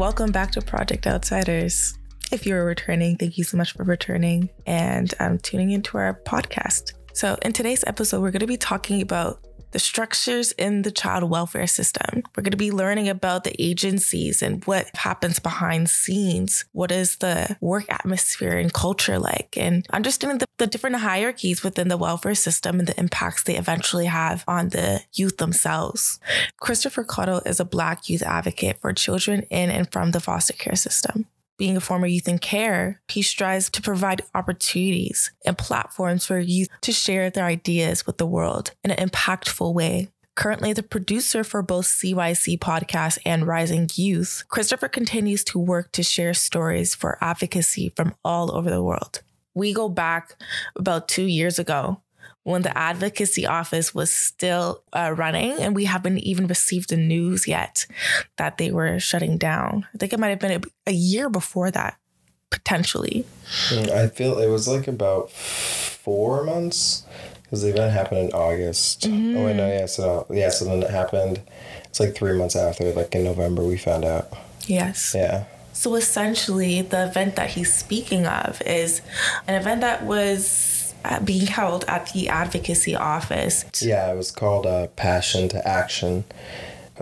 welcome back to Project Outsiders. If you're returning, thank you so much for returning and um, tuning into our podcast. So, in today's episode, we're going to be talking about the structures in the child welfare system. We're going to be learning about the agencies and what happens behind scenes. What is the work atmosphere and culture like? And understanding the, the different hierarchies within the welfare system and the impacts they eventually have on the youth themselves. Christopher Cotto is a Black youth advocate for children in and from the foster care system being a former youth in care, he strives to provide opportunities and platforms for youth to share their ideas with the world in an impactful way. Currently, the producer for both CYC Podcast and Rising Youth, Christopher continues to work to share stories for advocacy from all over the world. We go back about two years ago when the advocacy office was still uh, running and we haven't even received the news yet that they were shutting down. I think it might have been a, a year before that, potentially. Mm, I feel it was like about four months because the event happened in August. Mm-hmm. Oh wait, no, yeah, so yeah, so then it happened. It's like three months after, like in November, we found out. Yes. Yeah. So essentially, the event that he's speaking of is an event that was being held at the advocacy office. Yeah, it was called uh, Passion to Action.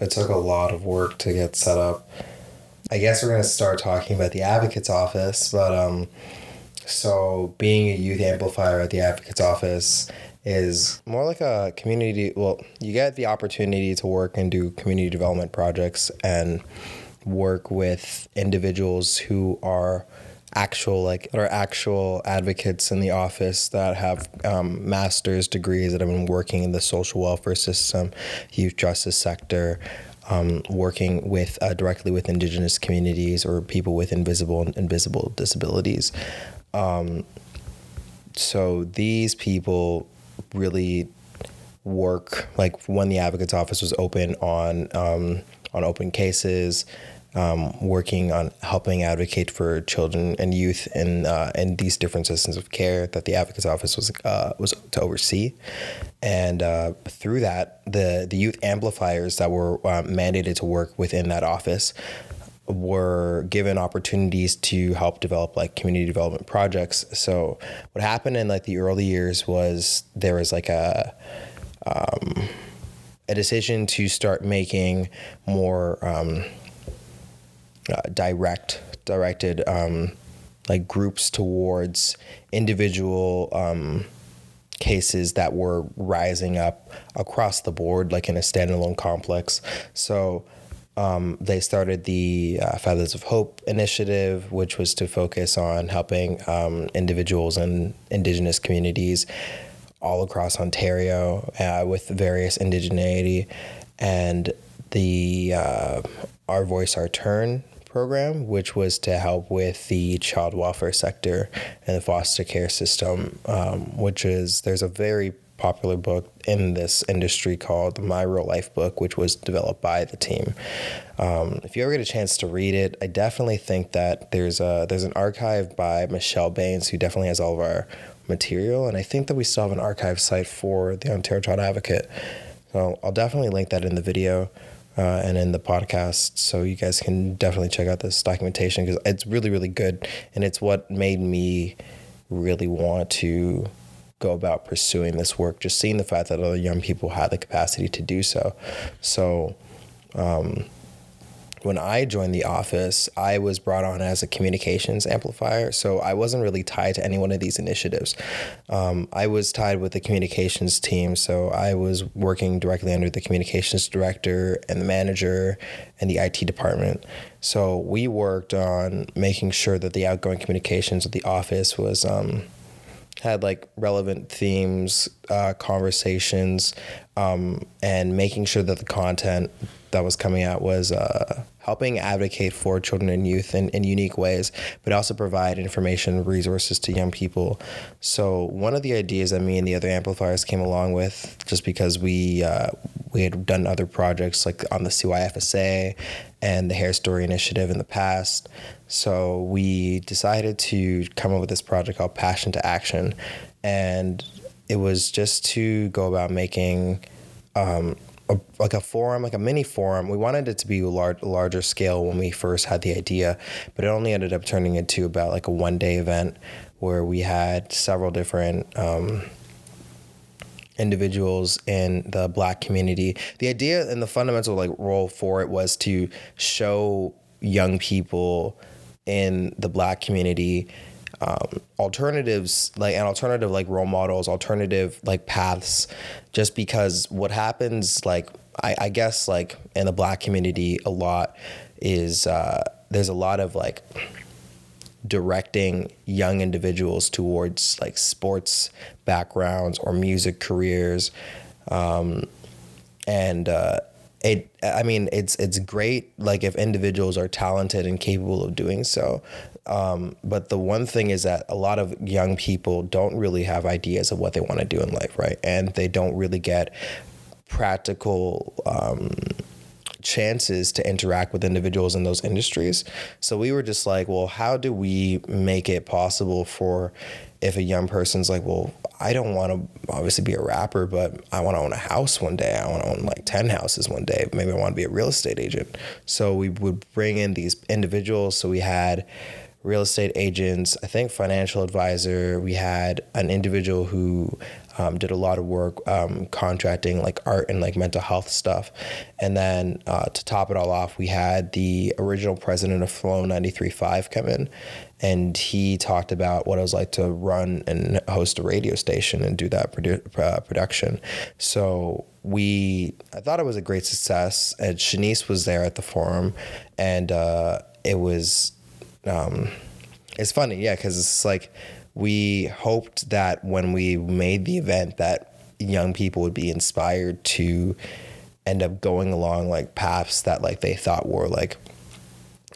It took a lot of work to get set up. I guess we're going to start talking about the advocate's office, but um, so being a youth amplifier at the advocate's office is more like a community. Well, you get the opportunity to work and do community development projects and work with individuals who are actual like are actual advocates in the office that have um, master's degrees that have been working in the social welfare system, youth justice sector, um, working with uh, directly with indigenous communities or people with invisible and invisible disabilities. Um, so these people really work like when the advocate's office was open on um, on open cases um, working on helping advocate for children and youth in uh, these different systems of care that the advocate's office was uh, was to oversee, and uh, through that, the the youth amplifiers that were uh, mandated to work within that office were given opportunities to help develop like community development projects. So what happened in like the early years was there was like a um, a decision to start making more um, uh, direct directed um, like groups towards individual um, cases that were rising up across the board, like in a standalone complex. So um, they started the uh, Feathers of Hope initiative, which was to focus on helping um, individuals and Indigenous communities all across Ontario uh, with various indigeneity. And the uh, Our Voice, Our Turn program, which was to help with the child welfare sector and the foster care system, um, which is there's a very popular book in this industry called My Real Life Book, which was developed by the team. Um, if you ever get a chance to read it, I definitely think that there's a there's an archive by Michelle Baines who definitely has all of our material, and I think that we still have an archive site for the Ontario Child Advocate. So I'll definitely link that in the video uh, and in the podcast. So you guys can definitely check out this documentation because it's really, really good. And it's what made me really want to go about pursuing this work, just seeing the fact that other young people had the capacity to do so. So, um, when I joined the office, I was brought on as a communications amplifier. So I wasn't really tied to any one of these initiatives. Um, I was tied with the communications team. So I was working directly under the communications director and the manager and the IT department. So we worked on making sure that the outgoing communications of the office was. Um, had like relevant themes, uh, conversations, um, and making sure that the content that was coming out was uh, helping advocate for children and youth in, in unique ways, but also provide information resources to young people. So one of the ideas that me and the other amplifiers came along with, just because we uh, we had done other projects like on the CYFSA and the Hair Story Initiative in the past. So we decided to come up with this project called Passion to Action, and it was just to go about making um, a, like a forum, like a mini forum. We wanted it to be a large, larger scale when we first had the idea, but it only ended up turning into about like a one day event where we had several different um, individuals in the black community. The idea and the fundamental like role for it was to show young people in the black community um, alternatives like an alternative like role models alternative like paths just because what happens like I, I guess like in the black community a lot is uh, there's a lot of like directing young individuals towards like sports backgrounds or music careers. Um, and uh, it i mean it's it's great like if individuals are talented and capable of doing so um, but the one thing is that a lot of young people don't really have ideas of what they want to do in life right and they don't really get practical um, chances to interact with individuals in those industries. So we were just like, well, how do we make it possible for if a young person's like, well, I don't want to obviously be a rapper, but I want to own a house one day. I want to own like 10 houses one day. Maybe I want to be a real estate agent. So we would bring in these individuals. So we had real estate agents, I think financial advisor. We had an individual who um, did a lot of work um, contracting like art and like mental health stuff. And then uh, to top it all off, we had the original president of Flow 93.5 come in and he talked about what it was like to run and host a radio station and do that produ- uh, production. So we, I thought it was a great success. And Shanice was there at the forum, and uh, it was, um, it's funny, yeah, because it's like we hoped that when we made the event that young people would be inspired to end up going along like paths that like they thought were like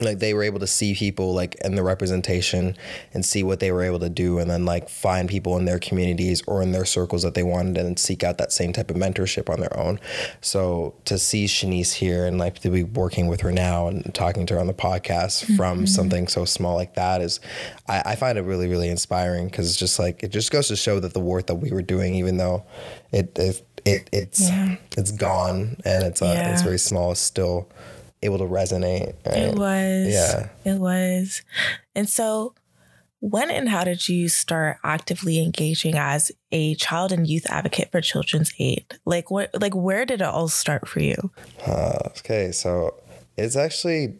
like they were able to see people like in the representation and see what they were able to do and then like find people in their communities or in their circles that they wanted and seek out that same type of mentorship on their own so to see shanice here and like to be working with her now and talking to her on the podcast mm-hmm. from something so small like that is i, I find it really really inspiring because it's just like it just goes to show that the work that we were doing even though it it, it it's yeah. it's gone and it's uh, yeah. it's very small still able to resonate. Right? It was. Yeah. It was. And so, when and how did you start actively engaging as a child and youth advocate for Children's Aid? Like, what? Like, where did it all start for you? Uh, okay, so it's actually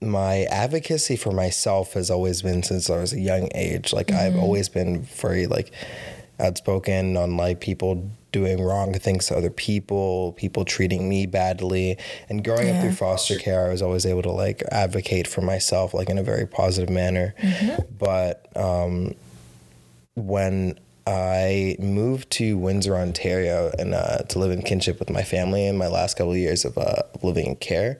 my advocacy for myself has always been since I was a young age. Like, mm-hmm. I've always been very like outspoken on like people doing wrong things to other people, people treating me badly. And growing yeah. up through foster care, I was always able to like advocate for myself like in a very positive manner. Mm-hmm. But um, when I moved to Windsor, Ontario, and uh, to live in kinship with my family in my last couple of years of uh, living in care.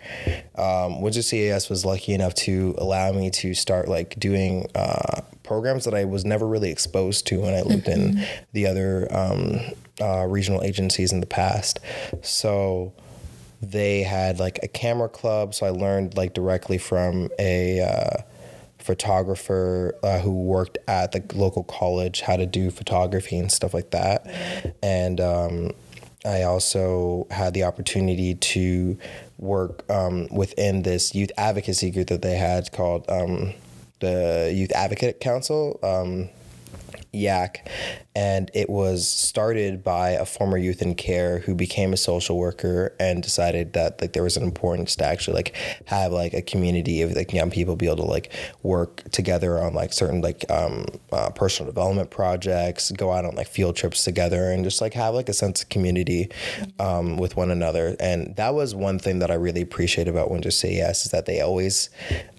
Um, Windsor CAS was lucky enough to allow me to start like doing uh, programs that I was never really exposed to when I lived mm-hmm. in the other um, uh, regional agencies in the past. So they had like a camera club, so I learned like directly from a uh, photographer uh, who worked at the local college how to do photography and stuff like that. And um, I also had the opportunity to work um, within this youth advocacy group that they had called um, the Youth Advocate Council. Um, Yak, and it was started by a former youth in care who became a social worker and decided that like there was an importance to actually like have like a community of like young people be able to like work together on like certain like um, uh, personal development projects, go out on like field trips together, and just like have like a sense of community um, with one another. And that was one thing that I really appreciate about Windsor CAS is that they always,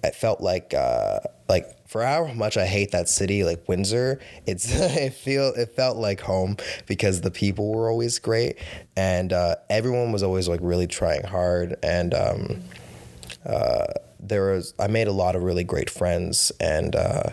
it felt like uh, like for how much I hate that city, like Windsor, it's it feel it felt like home because the people were always great and uh, everyone was always like really trying hard and um, uh, there was I made a lot of really great friends and uh,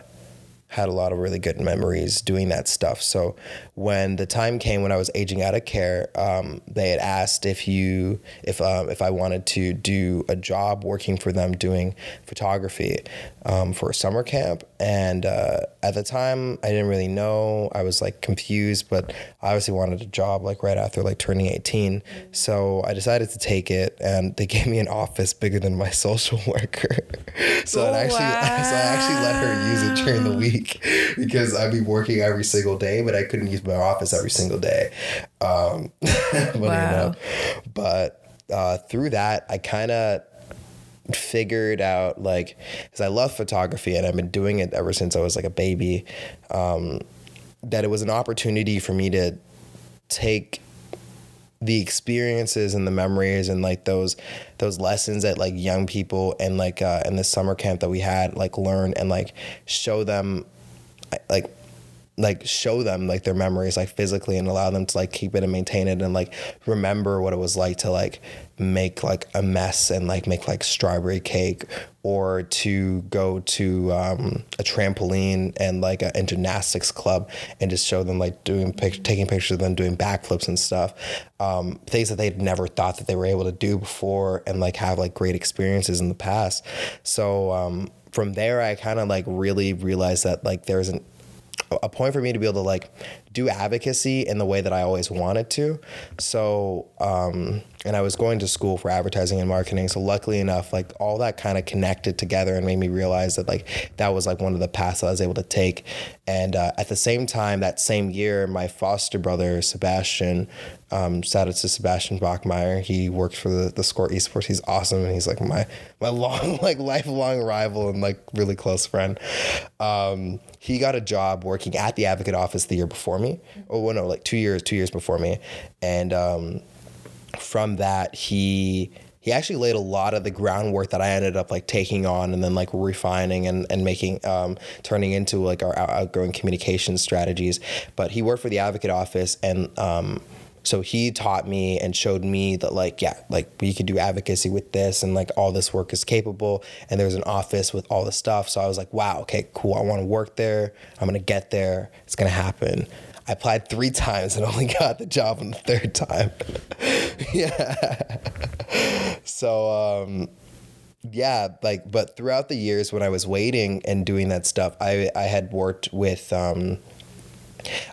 had a lot of really good memories doing that stuff. So when the time came when I was aging out of care, um, they had asked if you if um, if I wanted to do a job working for them doing photography um, for a summer camp. And uh, at the time, I didn't really know. I was like confused, but I obviously wanted a job like right after like turning 18. So I decided to take it, and they gave me an office bigger than my social worker. so, oh, actually, wow. so I actually let her use it during the week because I'd be working every single day, but I couldn't use my office every single day. Um, wow. But uh, through that, I kind of figured out like because I love photography and I've been doing it ever since I was like a baby. Um, that it was an opportunity for me to take the experiences and the memories and like those those lessons that like young people and like uh, in the summer camp that we had like learn and like show them like like show them like their memories like physically and allow them to like keep it and maintain it and like remember what it was like to like make like a mess and like make like strawberry cake or to go to um, a trampoline and like a, gymnastics club and just show them like doing pic- taking pictures of them doing backflips and stuff um, things that they'd never thought that they were able to do before and like have like great experiences in the past. So um, from there i kind of like really realized that like there's an a point for me to be able to like do advocacy in the way that I always wanted to. So, um, and I was going to school for advertising and marketing. So luckily enough, like all that kind of connected together and made me realize that like that was like one of the paths I was able to take. And uh, at the same time, that same year, my foster brother Sebastian, um, shout out to Sebastian Bachmeyer. He works for the, the Score Esports. He's awesome, and he's like my my long like lifelong rival and like really close friend. Um, he got a job working at the advocate office the year before me. Oh well, no, like two years two years before me, and um, from that he he actually laid a lot of the groundwork that I ended up like taking on and then like refining and, and making um, turning into like our outgoing communication strategies. But he worked for the advocate office and um, so he taught me and showed me that like yeah like we could do advocacy with this and like all this work is capable and there's an office with all the stuff. So i was like wow okay cool. I want to work there. I'm gonna get there. It's gonna happen I applied three times and only got the job on the third time. yeah. So, um, yeah, like, but throughout the years when I was waiting and doing that stuff, I, I had worked with, um,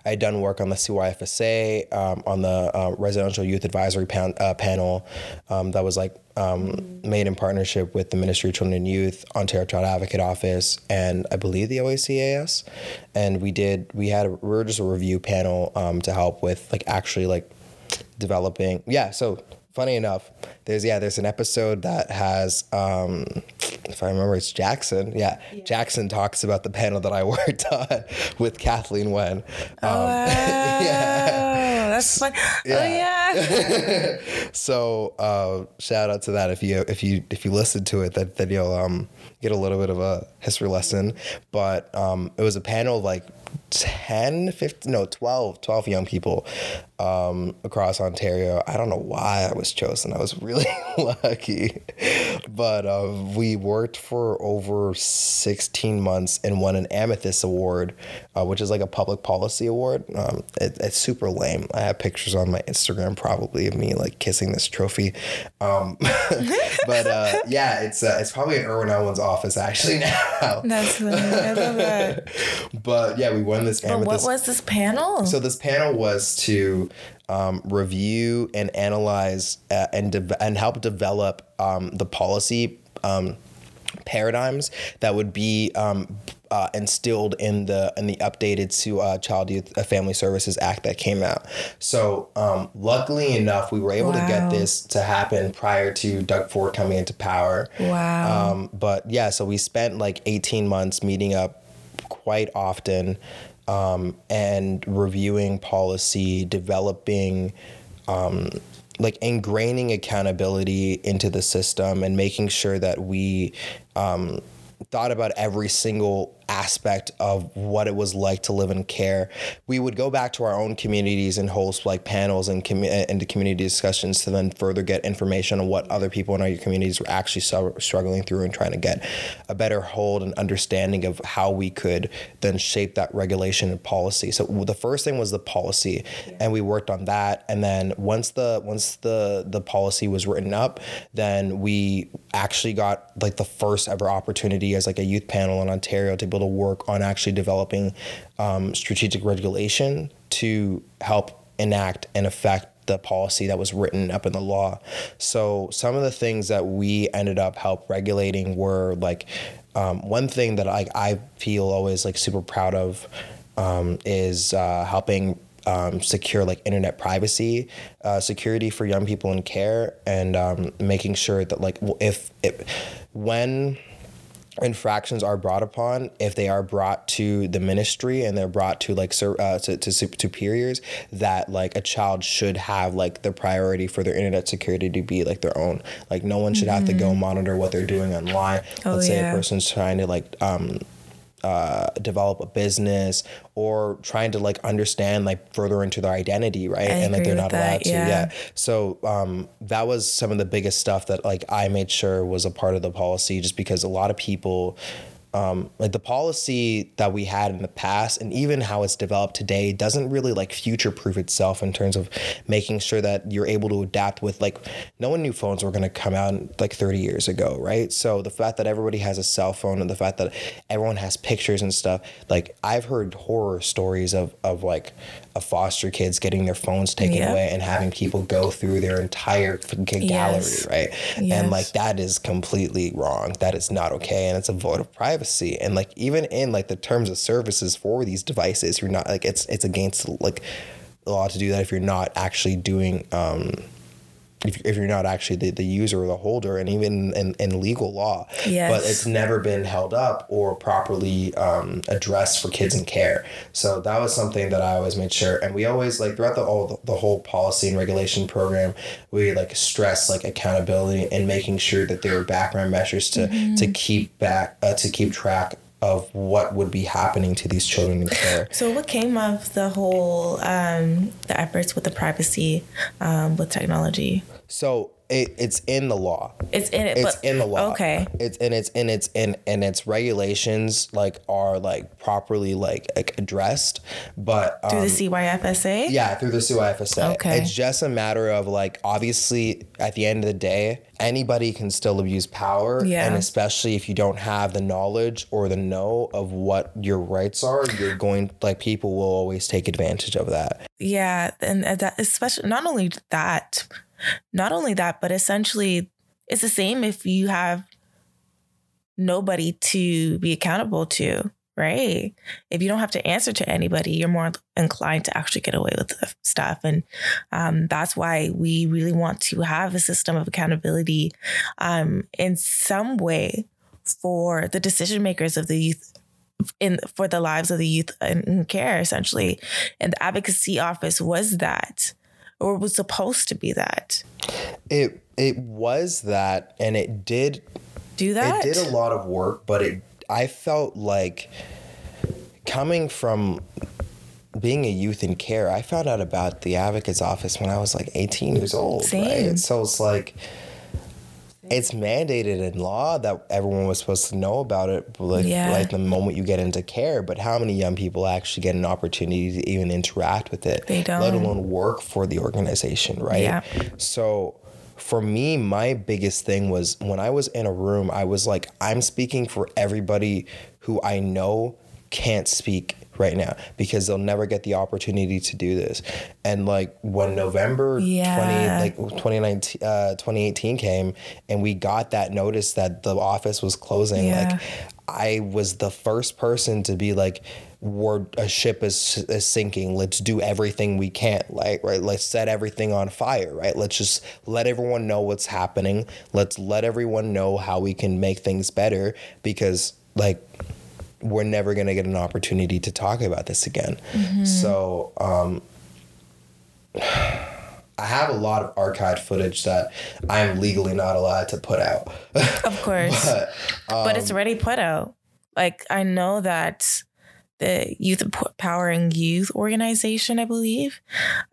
I had done work on the CYFSA, um, on the uh, Residential Youth Advisory pan- uh, Panel um, that was like um, made in partnership with the Ministry of Children and Youth, Ontario Child Advocate Office, and I believe the OACAS. And we did, we had, a, we were just a review panel um, to help with like actually like developing. Yeah, so funny enough, there's yeah, there's an episode that has um, if I remember it's Jackson. Yeah. yeah. Jackson talks about the panel that I worked on with Kathleen Wynne. Um, oh, wow. yeah. That's fun. Yeah. Oh yeah. so uh, shout out to that if you if you if you listen to it that then you'll um, get a little bit of a history lesson. But um, it was a panel of like 10, 15, no, 12, 12 young people um, across Ontario. I don't know why I was chosen. I was really lucky. But uh, we worked for over 16 months and won an Amethyst Award, uh, which is like a public policy award. Um, it, it's super lame. I have pictures on my Instagram probably of me like kissing this trophy. Um, but uh, yeah, it's uh, it's probably in Irwin Elman's office actually now. That's funny. I love that. but yeah, we won this Amethyst. But what was this panel? So this panel was to um, review and analyze uh, and de- and help develop um, the policy um, paradigms that would be um, uh, instilled in the in the updated to uh, Child Youth uh, Family Services Act that came out. So um, luckily enough, we were able wow. to get this to happen prior to Doug Ford coming into power. Wow. Um, but yeah, so we spent like 18 months meeting up quite often um, and reviewing policy, developing, um, like ingraining accountability into the system and making sure that we um, thought about every single aspect of what it was like to live in care. We would go back to our own communities and host like panels and com- and uh, community discussions to then further get information on what other people in our communities were actually su- struggling through and trying to get a better hold and understanding of how we could then shape that regulation and policy. So the first thing was the policy, yeah. and we worked on that. And then once the once the the policy was written up, then we actually got like the first ever opportunity as like a youth panel in Ontario to able work on actually developing um, strategic regulation to help enact and affect the policy that was written up in the law. So some of the things that we ended up help regulating were like um, one thing that I, I feel always like super proud of um, is uh, helping um, secure like internet privacy uh, security for young people in care and um, making sure that like if, if when infractions are brought upon if they are brought to the ministry and they're brought to like sir uh, to, to superiors that like a child should have like the priority for their internet security to be like their own like no one should mm-hmm. have to go mm-hmm. monitor what they're doing online oh, let's say yeah. a person's trying to like um uh, develop a business or trying to like understand like further into their identity, right? I and like they're not that, allowed to. Yeah. yeah. So um, that was some of the biggest stuff that like I made sure was a part of the policy, just because a lot of people um, like the policy that we had in the past and even how it's developed today doesn't really like future proof itself in terms of making sure that you're able to adapt with like no one knew phones were going to come out like 30 years ago right? So the fact that everybody has a cell phone and the fact that everyone has pictures and stuff like i've heard horror stories of of like foster kids getting their phones taken yep. away and having people go through their entire gallery, yes. right? Yes. And like that is completely wrong. That is not okay, and it's a vote of privacy. And like even in like the terms of services for these devices, you're not like it's it's against like law to do that if you're not actually doing um if, if you're not actually the, the user or the holder and even in, in legal law yes. but it's never been held up or properly um, addressed for kids in care so that was something that i always made sure and we always like throughout the whole the whole policy and regulation program we like stress like accountability and making sure that there are background measures to mm-hmm. to keep back uh, to keep track of what would be happening to these children in care. So, what came of the whole um, the efforts with the privacy um, with technology? So it, it's in the law. It's in it. It's in the law. Okay. It's and it's and it's in and its regulations like are like properly like, like addressed, but um, through the CYFSA. Yeah, through the CYFSA. Okay. It's just a matter of like obviously at the end of the day, anybody can still abuse power. Yeah. And especially if you don't have the knowledge or the know of what your rights are, you're going like people will always take advantage of that. Yeah, and that especially not only that not only that, but essentially it's the same if you have nobody to be accountable to, right? If you don't have to answer to anybody, you're more inclined to actually get away with stuff. And um, that's why we really want to have a system of accountability um, in some way for the decision makers of the youth in for the lives of the youth in care essentially and the advocacy office was that or was supposed to be that? It it was that and it did do that. It did a lot of work, but it I felt like coming from being a youth in care, I found out about the advocate's office when I was like 18 years old. Same. Right? So it's like it's mandated in law that everyone was supposed to know about it like, yeah. like the moment you get into care but how many young people actually get an opportunity to even interact with it they don't. let alone work for the organization right yeah. so for me my biggest thing was when i was in a room i was like i'm speaking for everybody who i know can't speak right now because they'll never get the opportunity to do this. And like when November yeah. 20 like 2019 uh, 2018 came and we got that notice that the office was closing yeah. like I was the first person to be like we're a ship is, is sinking. Let's do everything we can. Like, right. Let's set everything on fire. Right. Let's just let everyone know what's happening. Let's let everyone know how we can make things better because like we're never going to get an opportunity to talk about this again. Mm-hmm. So, um, I have a lot of archived footage that I am legally not allowed to put out. Of course. but, um, but it's already put out. Like I know that the Youth Empowering Youth organization, I believe.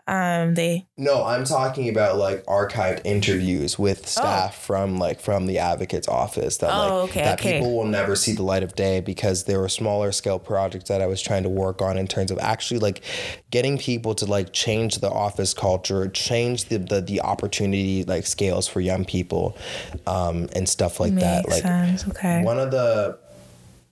Um, they no, I'm talking about like archived interviews with staff oh. from like from the advocate's office that oh, like okay, that okay. people will never see the light of day because there were smaller scale projects that I was trying to work on in terms of actually like getting people to like change the office culture, change the the, the opportunity like scales for young people, um, and stuff like Makes that. Like sense. okay. one of the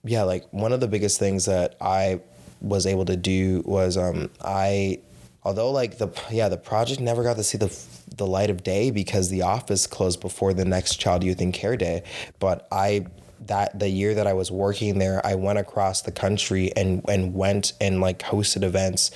yeah, like one of the biggest things that I was able to do was um, I, although like the yeah the project never got to see the the light of day because the office closed before the next Child Youth and Care Day, but I that the year that I was working there, I went across the country and and went and like hosted events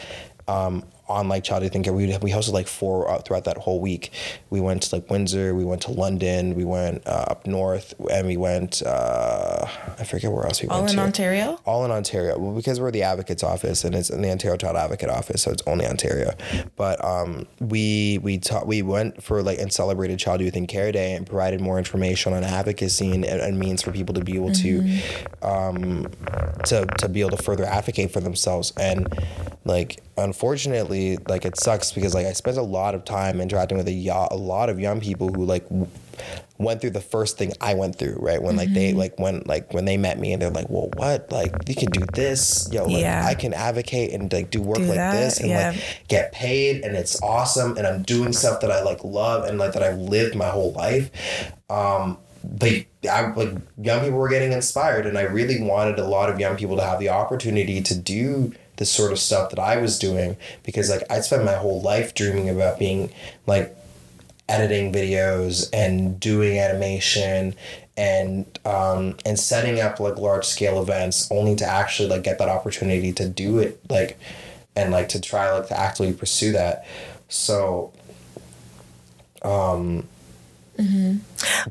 um, on like Child Youth and Care. We we hosted like four uh, throughout that whole week. We went to like Windsor, we went to London, we went uh, up north, and we went. Uh, I forget where else we All went. All in to. Ontario. All in Ontario. Well, because we're the Advocate's office, and it's in the Ontario Child Advocate office, so it's only Ontario. But um, we we taught we went for like and celebrated Child Youth and Care Day and provided more information on advocacy and, and means for people to be able mm-hmm. to um, to to be able to further advocate for themselves and like unfortunately like it sucks because like I spent a lot of time interacting with a, a lot of young people who like went through the first thing I went through, right? When like mm-hmm. they like when like when they met me and they're like, "Well, what? Like you can do this, yo, like yeah. I can advocate and like do work do like that, this and yeah. like get paid and it's awesome and I'm doing stuff that I like love and like that I've lived my whole life." Um but I, like young people were getting inspired and I really wanted a lot of young people to have the opportunity to do the sort of stuff that I was doing because like I spent my whole life dreaming about being like editing videos and doing animation and um, and setting up like large scale events only to actually like get that opportunity to do it like and like to try like to actively pursue that so um mm-hmm.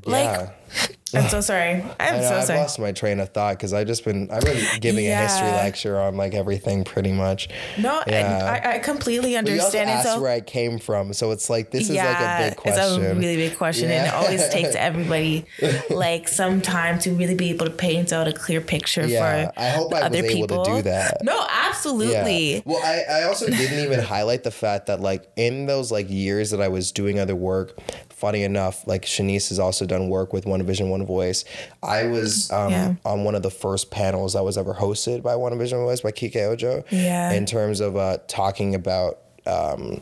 yeah. like I'm so sorry. I'm know, so I've sorry. lost my train of thought because I've just been I've been giving yeah. a history lecture on like everything pretty much. No, yeah. I, I completely understand. But you also so, where I came from, so it's like this yeah, is like a big question. It's a really big question, and it always takes everybody like some time to really be able to paint out a clear picture yeah. for I hope I other was people. able to do that. No, absolutely. Well, I I also didn't even highlight the fact that like in those like years that I was doing other work, funny enough, like Shanice has also done work with One Vision, One Voice. I was um, yeah. on one of the first panels that was ever hosted by One Vision, One Voice by Kike Ojo. Yeah. In terms of uh, talking about um,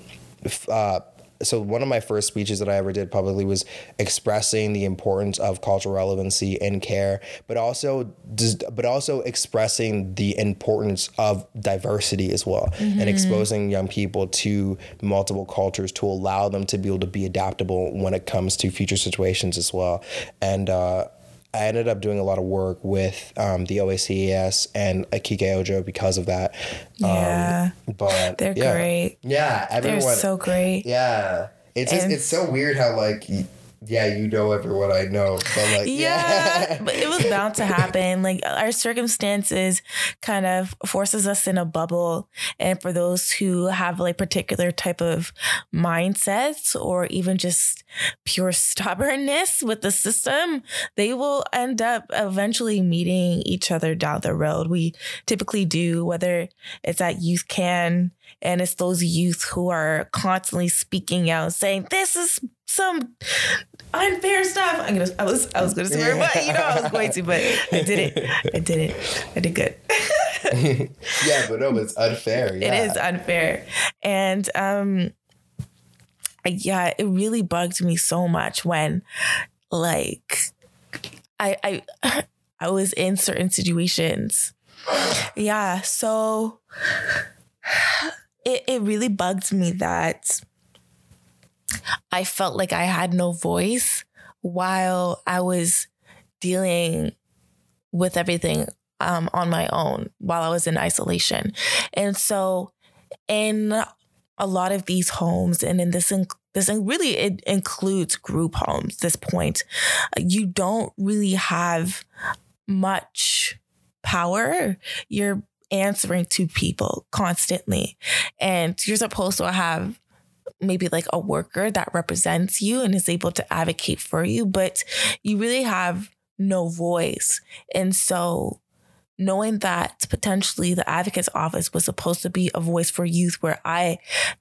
uh, so one of my first speeches that I ever did publicly was expressing the importance of cultural relevancy and care, but also but also expressing the importance of diversity as well, mm-hmm. and exposing young people to multiple cultures to allow them to be able to be adaptable when it comes to future situations as well, and. Uh, I ended up doing a lot of work with um, the OACAS and Akike Ojo because of that. Yeah, um, but they're yeah. great. Yeah, everyone. They're so great. Yeah, it's just, it's so weird how like yeah, you know everyone I know, but like yeah, yeah. but it was bound to happen. Like our circumstances kind of forces us in a bubble, and for those who have like particular type of mindsets or even just pure stubbornness with the system, they will end up eventually meeting each other down the road. We typically do, whether it's at Youth Can and it's those youth who are constantly speaking out saying, This is some unfair stuff. I'm gonna I was I was gonna swear, but you know I was going to, but I did it. I did it. I did good. yeah, but no, but it's unfair. Yeah. It is unfair. And um yeah, it really bugged me so much when like I I I was in certain situations. Yeah, so it, it really bugged me that I felt like I had no voice while I was dealing with everything um, on my own while I was in isolation. And so, in a lot of these homes, and in this, this really it includes group homes. This point, you don't really have much power. You're answering to people constantly, and you're supposed to have maybe like a worker that represents you and is able to advocate for you, but you really have no voice. And so knowing that potentially the advocate's office was supposed to be a voice for youth where I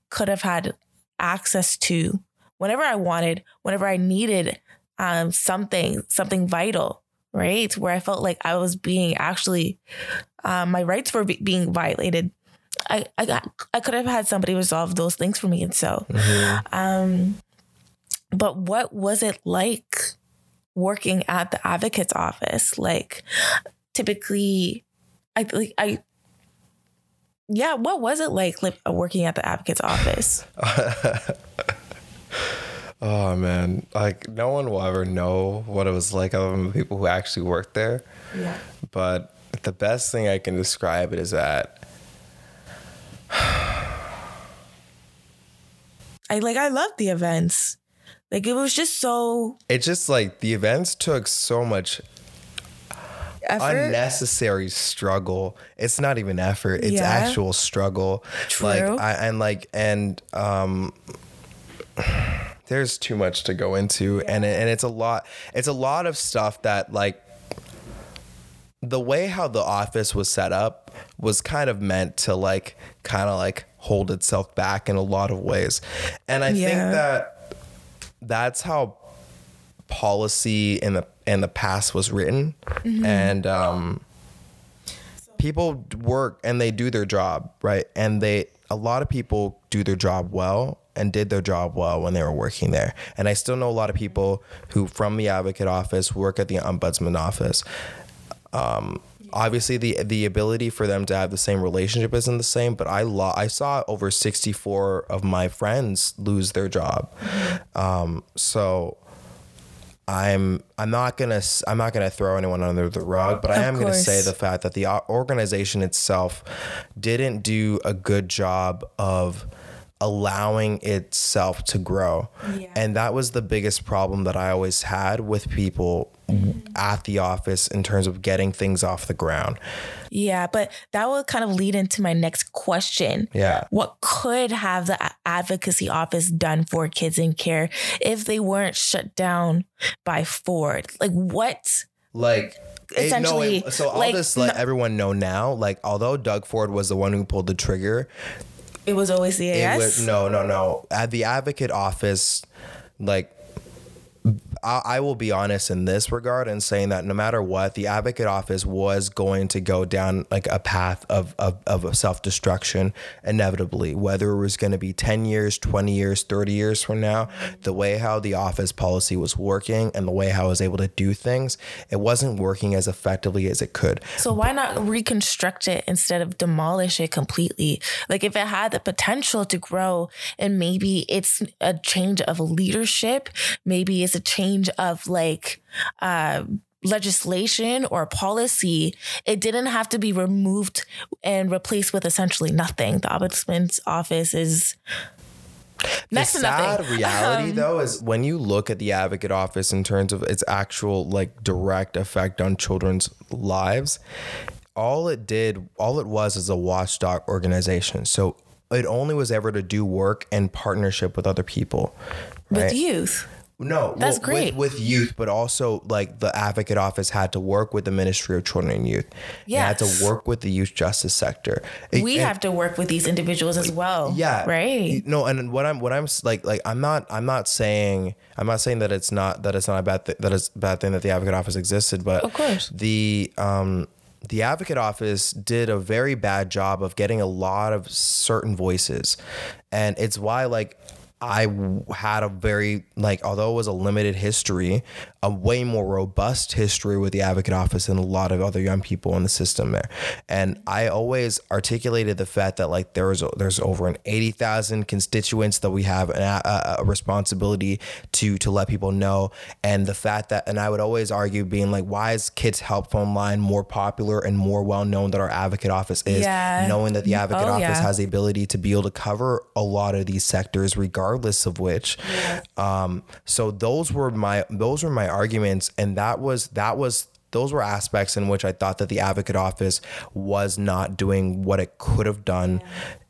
could have had access to whenever I wanted, whenever I needed um, something, something vital, right? Where I felt like I was being actually, um, my rights were be- being violated. I, I got, I could have had somebody resolve those things for me. And so, Mm-hmm. um, but what was it like working at the advocate's office? Like typically, I like, I, yeah, what was it like, like working at the advocate's office? oh man, like no one will ever know what it was like other than the people who actually worked there. Yeah. But the best thing I can describe it is that I like, I loved the events. Like it was just so it just like the events took so much effort. unnecessary struggle. It's not even effort. It's Yeah. actual struggle. Like True. I and like and um there's too much to go into and and it's a lot it's a lot of stuff that like the way how the office was set up was kind of meant to like kind of like hold itself back in a lot of ways. And I think that that's how policy in the in the past was written. And um people work and they do their job right? And they a lot of people do their job well and did their job well when they were working there. And i still know a lot of people who from the advocate office work at the ombudsman office um obviously the the ability for them to have the same relationship isn't the same but i lo- i saw over 64 of my friends lose their job. Um so I'm I'm not gonna s- I'm not gonna throw anyone under the rug, but I Of am gonna say the fact that the organization itself didn't do a good job of allowing itself to grow, Yeah. and that was the biggest problem that I always had with people at the office in terms of getting things off the ground. Yeah, but that will kind of lead into my next question. Yeah. What could have the advocacy office done for kids in care if they weren't shut down by Ford? Like what? like it- no, Essentially, it- so I'll like, just let no- everyone know now. Like, although Doug Ford was the one who pulled the trigger, It was always the It AS. was, no, no, no. At the advocate office, like I, I will be honest in this regard and saying that no matter what, the advocate office was going to go down like a path of of, of self destruction inevitably. Whether it was going to be ten years, twenty years, thirty years from now, the way how the office policy was working and the way how I was able to do things, it wasn't working as effectively as it could. So why not reconstruct it instead of demolish it completely? Like if it had the potential to grow and maybe it's a change of leadership, maybe it's a change of like uh legislation or policy, it didn't have to be removed and replaced with essentially nothing. The ombudsman's office is next the nothing. sad reality Um, though is when you look at the advocate office in terms of its actual like direct effect on children's lives all it did all it was is a watchdog organization so it only was ever to do work in partnership with other people with youth. No That's well, great. with, with youth but also like the advocate office had to work with the ministry of children and youth Yeah, had to work with the youth justice sector It- We and- have to work with these individuals as well. yeah Right. no and what i'm what i'm like like i'm not i'm not saying i'm not saying that it's not that it's not a bad th- that it's a bad thing that the advocate office existed but Of course. the um the advocate office did a very bad job of getting a lot of certain voices and it's why like I had a very like although it was a limited history, a way more robust history with the advocate office than a lot of other young people in the system there. And I always articulated the fact that like there was there's over an eighty thousand constituents that we have an, a, a responsibility to to let people know, and the fact that and I would always argue being like why is Kids Help Phone Line more popular and more well known than our advocate office is, Yeah. knowing that the mm, advocate Oh, office yeah. has the ability to be able to cover a lot of these sectors regardless of which. Um so those were my those were my arguments. And that was that was those were aspects in which I thought that the advocate office was not doing what it could have done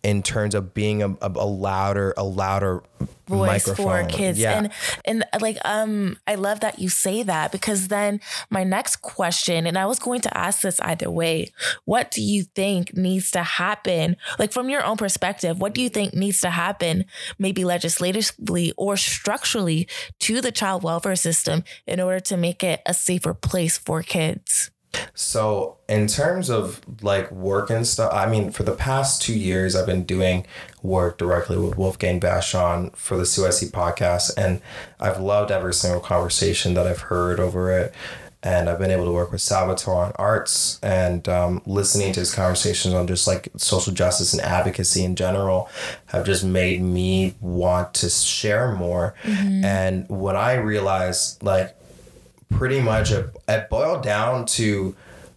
in terms of being a, a, louder a louder voice microphone. for kids Yeah. and and like um i love that you say that because then my next question and i was going to ask this either way what do you think needs to happen like from your own perspective what do you think needs to happen maybe legislatively or structurally to the child welfare system in order to make it a safer place for kids So in terms of like work and stuff, I mean, for the past two years, I've been doing work directly with Wolfgang Vachon for the CUSC podcast, and I've loved every single conversation that I've heard over it. And I've been able to work with Salvatore on arts and um, listening to his conversations on just like social justice and advocacy in general have just made me want to share more. And when I realized like pretty much it, it boiled down to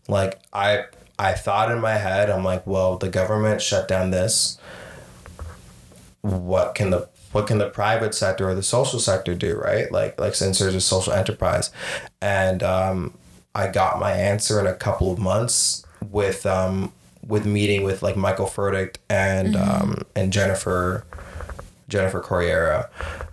like I I thought in my head I'm like well the government shut down this what can the what can the private sector or the social sector do right like like since there's a social enterprise and um I got my answer in a couple of months with um with meeting with like Michael Furdyk and um and Jennifer Jennifer Corriero.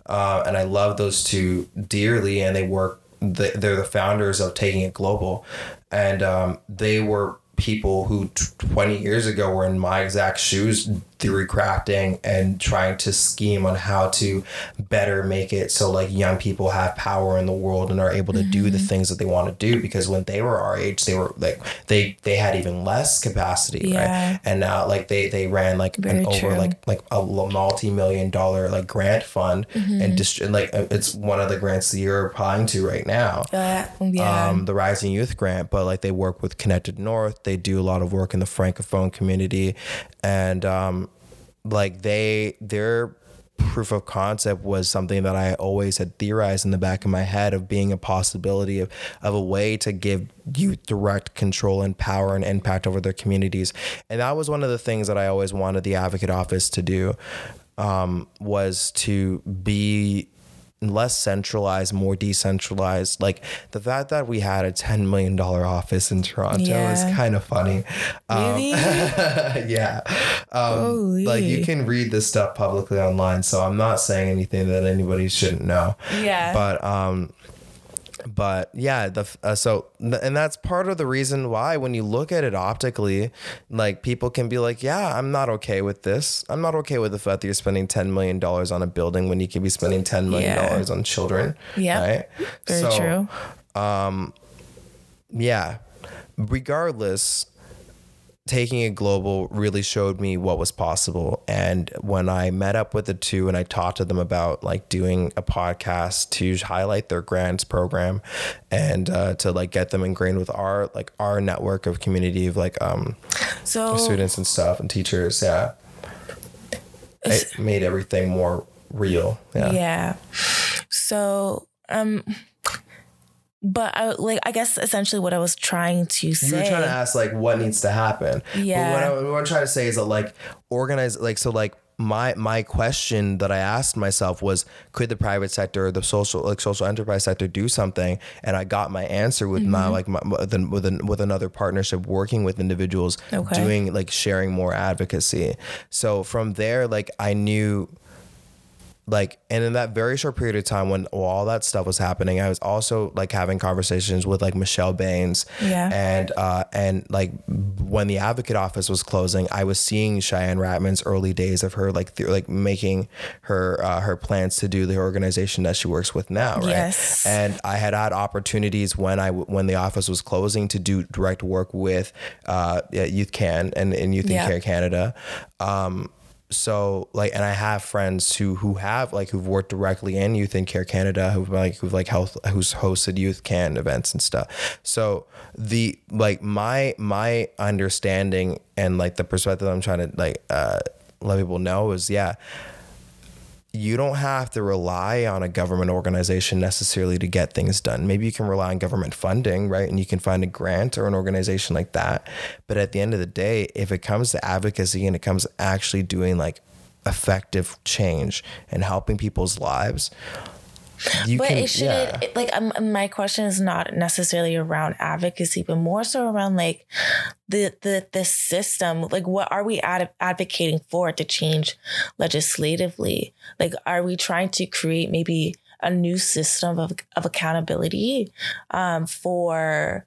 Uh, and I love those two dearly, and they work. They, they're the founders of Taking It Global, and um, they were people who 20 years ago were in my exact shoes theory crafting and trying to scheme on how to better make it so like young people have power in the world and are able to do the things that they want to do. Because when they were our age they were like they they had even less capacity Yeah. right and now like they they ran like Very an over like like a multi-million dollar like grant fund Mm-hmm. and dist- like it's one of the grants that you're applying to right now. Uh, yeah. Um, the Rising Youth Grant, but like they work with Connected North. They do a lot of work in the francophone community, and um, like they their proof of concept was something that I always had theorized in the back of my head of being a possibility of of a way to give youth direct control and power and impact over their communities, and that was one of the things that I always wanted the Advocate Office to do. Um, was to be less centralized, more decentralized. Like the fact that we had a $10 million office in Toronto Yeah. is kind of funny. Um, yeah. Um, Holy. like you can read this stuff publicly online. So I'm not saying anything that anybody shouldn't know. Yeah. But, um, but yeah, the uh, so and that's part of the reason why when you look at it optically, like people can be like, yeah, I'm not okay with this. I'm not okay with the fact that you're spending ten million dollars on a building when you could be spending ten million dollars on children. Yeah. right. very So, true yeah regardless taking it global really showed me what was possible. And when i met up with the two and i talked to them about like doing a podcast to highlight their grants program and uh, to like get them ingrained with our like our network of community of like um so students and stuff and teachers yeah. It made everything more real yeah. Yeah. So, um, but I like I guess essentially what I was trying to say. You say. were trying to ask like what needs to happen. Yeah. But what, I, what I'm trying to say is that like organize like so like my my question that I asked myself was could the private sector or the social like social enterprise sector do something and I got my answer with my Mm-hmm. like my, with an, with, an, with another partnership working with individuals Okay. doing like sharing more advocacy so from there like I knew like and in that very short period of time when all that stuff was happening i was also like having conversations with like michelle baines Yeah. and uh and like when the advocate office was closing i was seeing cheyanne ratnam's early days of her like th- like making her uh, her plans to do the organization that she works with now right Yes. and i had had opportunities when i when the office was closing to do direct work with uh youth can and, and youth Yeah. in care canada um so like and i have friends who who have like who've worked directly in youth in care canada who've like who've like health who's hosted youth can events and stuff. So the like my my understanding and like the perspective i'm trying to like uh let people know is yeah you don't have to rely on a government organization necessarily to get things done. Maybe you can rely on government funding, right? And you can find a grant or an organization like that. But at the end of the day, if it comes to advocacy and it comes actually doing like effective change and helping people's lives, you but can it should yeah. it, like um, my question is not necessarily around advocacy but more so around like the the the system like what are we ad- advocating for to change legislatively like are we trying to create maybe a new system of, of accountability um, for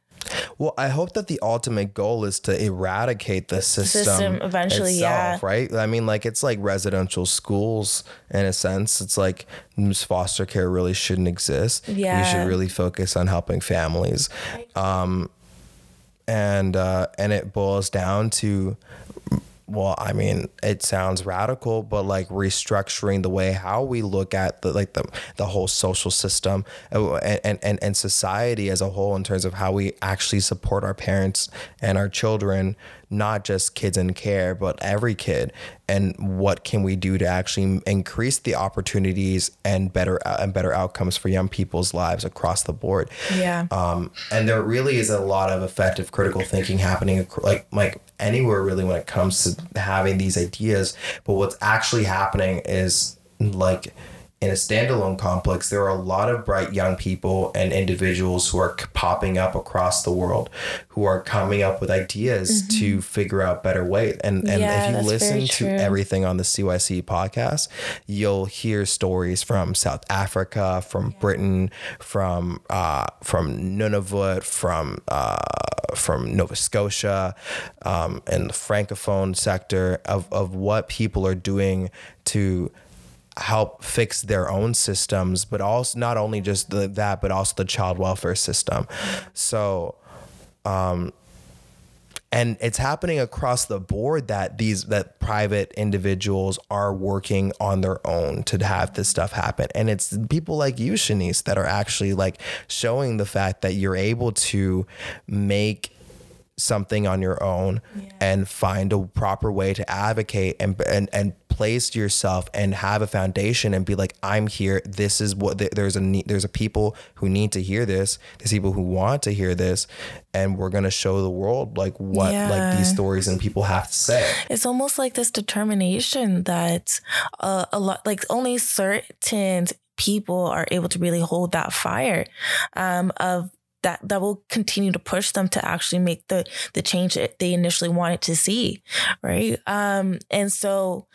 Well, I hope that the ultimate goal is to eradicate the system, system eventually, yeah. itself, right? I mean, like it's like residential schools in a sense. It's like foster care really shouldn't exist. we Yeah. should really focus on helping families, um, and uh, and it boils down to. Well, I mean, it sounds radical, but like restructuring the way how we look at the like the the whole social system uh, and and and society as a whole in terms of how we actually support our parents and our children, not just kids in care, but every kid, and what can we do to actually increase the opportunities and better uh, and better outcomes for young people's lives across the board. yeah Um, and there really is a lot of effective critical thinking happening, like like anywhere really when it comes to having these ideas. But what's actually happening is like in a standalone complex, there are a lot of bright young people and individuals who are popping up across the world, who are coming up with ideas to figure out better ways. And and Yeah, if you listen to everything on the CYC podcast, you'll hear stories from South Africa, from Britain, from uh, from Nunavut, from uh, from Nova Scotia, um, and the francophone sector of of what people are doing to help fix their own systems, but also not only just the, that, but also the child welfare system. So um, and it's happening across the board that these that private individuals are working on their own to have this stuff happen and it's people like you shanice that are actually like showing the fact that you're able to make something on your own and find a proper way to advocate and and and place yourself and have a foundation and be like I'm here. This is what th- there's a need there's a people who need to hear this. There's people who want to hear this. And we're going to show the world like what like these stories and people have to say. It's almost like this determination that uh, a lot like only certain people are able to really hold that fire um, of that that will continue to push them to actually make the the change that they initially wanted to see right? Um and so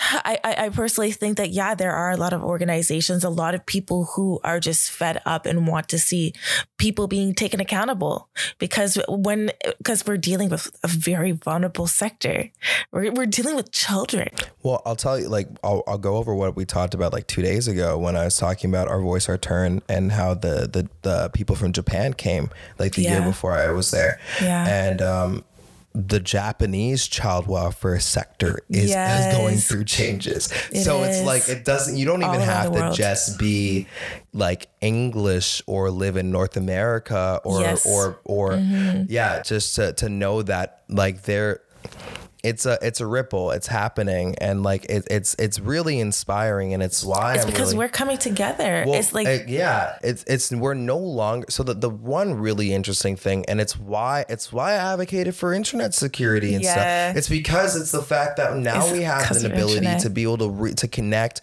I, I personally think that yeah there are a lot of organizations a lot of people who are just fed up and want to see people being taken accountable because when because we're dealing with a very vulnerable sector. We're, we're dealing with children. Well, I'll tell you, like, I'll, I'll go over what we talked about like two days ago when I was talking about our voice, our turn, and how the the, the people from Japan came like the year before I was there. Yeah. And um, the Japanese child welfare sector is, is going through changes. It so it's like it doesn't. You don't even have to world. just be like English or live in North America or Yes. or or yeah, just to to know that like they're it's a it's a ripple. It's happening. And like it, it's it's really inspiring. And it's why it's I'm because really, we're coming together. Well, it's like uh, yeah it's it's we're no longer so the, the one really interesting thing and it's why it's why I advocated for internet security and Yeah. stuff it's because it's the fact that now It's we have an ability internet. to be able to re, to connect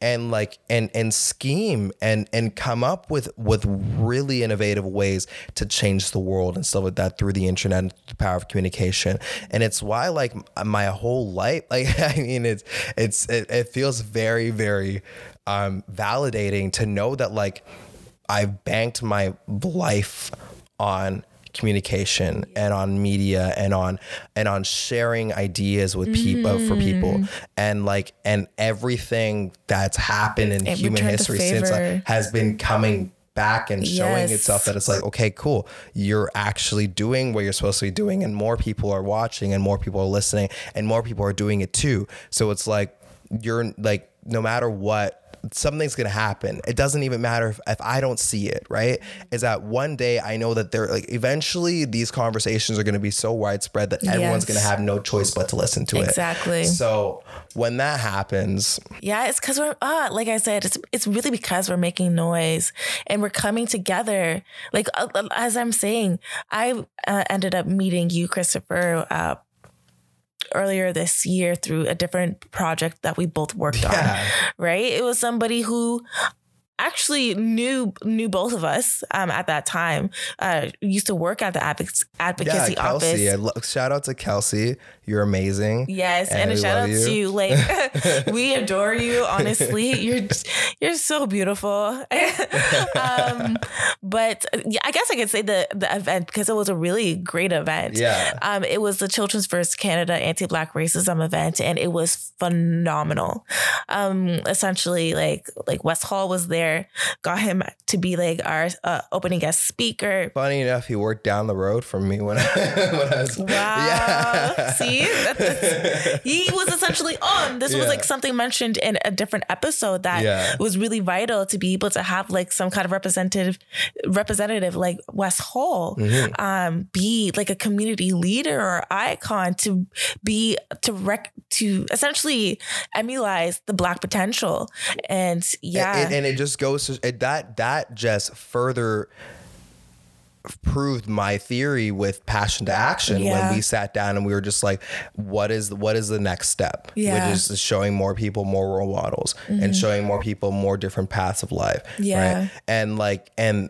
and like and and scheme and and come up with with really innovative ways to change the world and stuff like that through the internet and the power of communication. And it's why like my whole life. Like i mean it's it's it, it feels very very um validating to know that like i've banked my life on communication and on media and on and on sharing ideas with people for people. Mm. and like and everything that's happened in It human history since like, has been coming back and showing Yes. itself that it's like okay cool you're actually doing what you're supposed to be doing and more people are watching and more people are listening and more people are doing it too so it's like you're like no matter what something's gonna happen it doesn't even matter if, if i don't see it right is that one day i know that they're like eventually these conversations are gonna be so widespread that everyone's Yes. gonna have no choice but to listen to it Exactly. so when that happens Yeah, it's because we're uh, like I said, it's it's really because we're making noise and we're coming together. Like uh, uh, as I'm saying, I uh, ended up meeting you, Christopher, uh, earlier this year through a different project that we both worked Yeah. on. Right? It was somebody who actually knew knew both of us um, at that time. Uh, used to work at the advocacy, yeah, Kelsey. office. I lo- shout out to Kelsey. You're amazing. Yes, and, And a shout out you. to you. Like we adore you. Honestly, you're you're so beautiful. um, but yeah, I guess I could say the the event because it was a really great event. Yeah. Um, it was the Children's First Canada Anti-Black Racism event, and it was phenomenal. Um, essentially, like like Wes Hall was there, got him to be like our uh, opening guest speaker. Funny enough, he worked down the road from me when I, when I was. Wow. Yeah. See, He was essentially on. This was like something mentioned in a different episode that Yeah. was really vital to be able to have like some kind of representative, representative like Wes Hall, Mm-hmm. um, be like a community leader or icon to be to rec to essentially emulate the black potential. And yeah, and, and it just goes to that that just further proved my theory with passion to action Yeah. when we sat down and we were just like what is what is the next step Yeah. Mm-hmm. which is showing more people more role models and showing more people more different paths of life Yeah. right and like and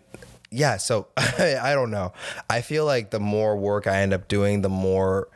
yeah so i don't know i feel like the more work i end up doing the more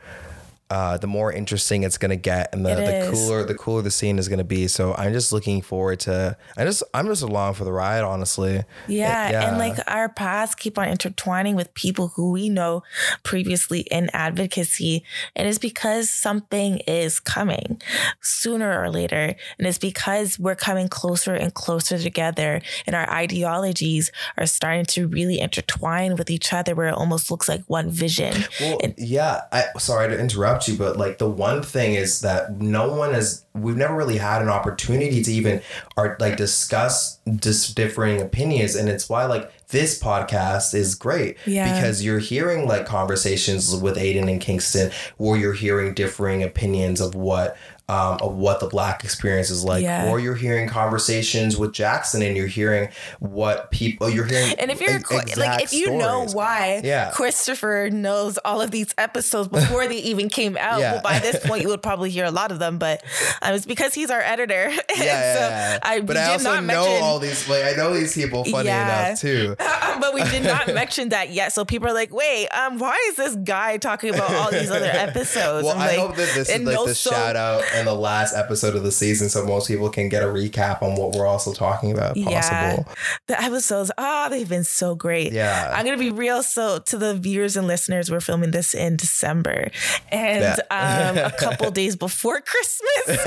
uh, the more interesting it's gonna get, and the, It the is. cooler the cooler the scene is gonna be. So I'm just looking forward to. I just I'm just along for the ride, honestly. Yeah, and like our paths keep on intertwining with people who we know previously in advocacy. And it's because something is coming sooner or later. And it's because we're coming closer and closer together and our ideologies are starting to really intertwine with each other where it almost looks like one vision. Well, yeah. I sorry to interrupt you, but like the one thing is that no one has. We've never really had an opportunity to even or like discuss dis- differing opinions, and it's why like this podcast is great Yeah. because you're hearing like conversations with Aiden and Kingston, where you're hearing differing opinions of what. Um, of what the black experience is like, Yeah. or you're hearing conversations with Jackson, and you're hearing what people you're hearing. And if you're like, if you know why Yeah. Christopher knows all of these episodes before they even came out, Yeah. well, by this point you would probably hear a lot of them. But um, it's because he's our editor. yeah, yeah, so. I but I also not know mention. all these. Like I know these people funny enough too. but we did not mention that yet. So people are like, "Wait, um, why is this guy talking about all these other episodes?" Well, I'm I like, hope that this is like no the so- shout out and the last episode of the season, so most people can get a recap on what we're also talking about. Possible. Yeah, the episodes, ah, they've been so great. Yeah. I'm gonna be real. So to the viewers and listeners, we're filming this in December, and um, a couple days before Christmas.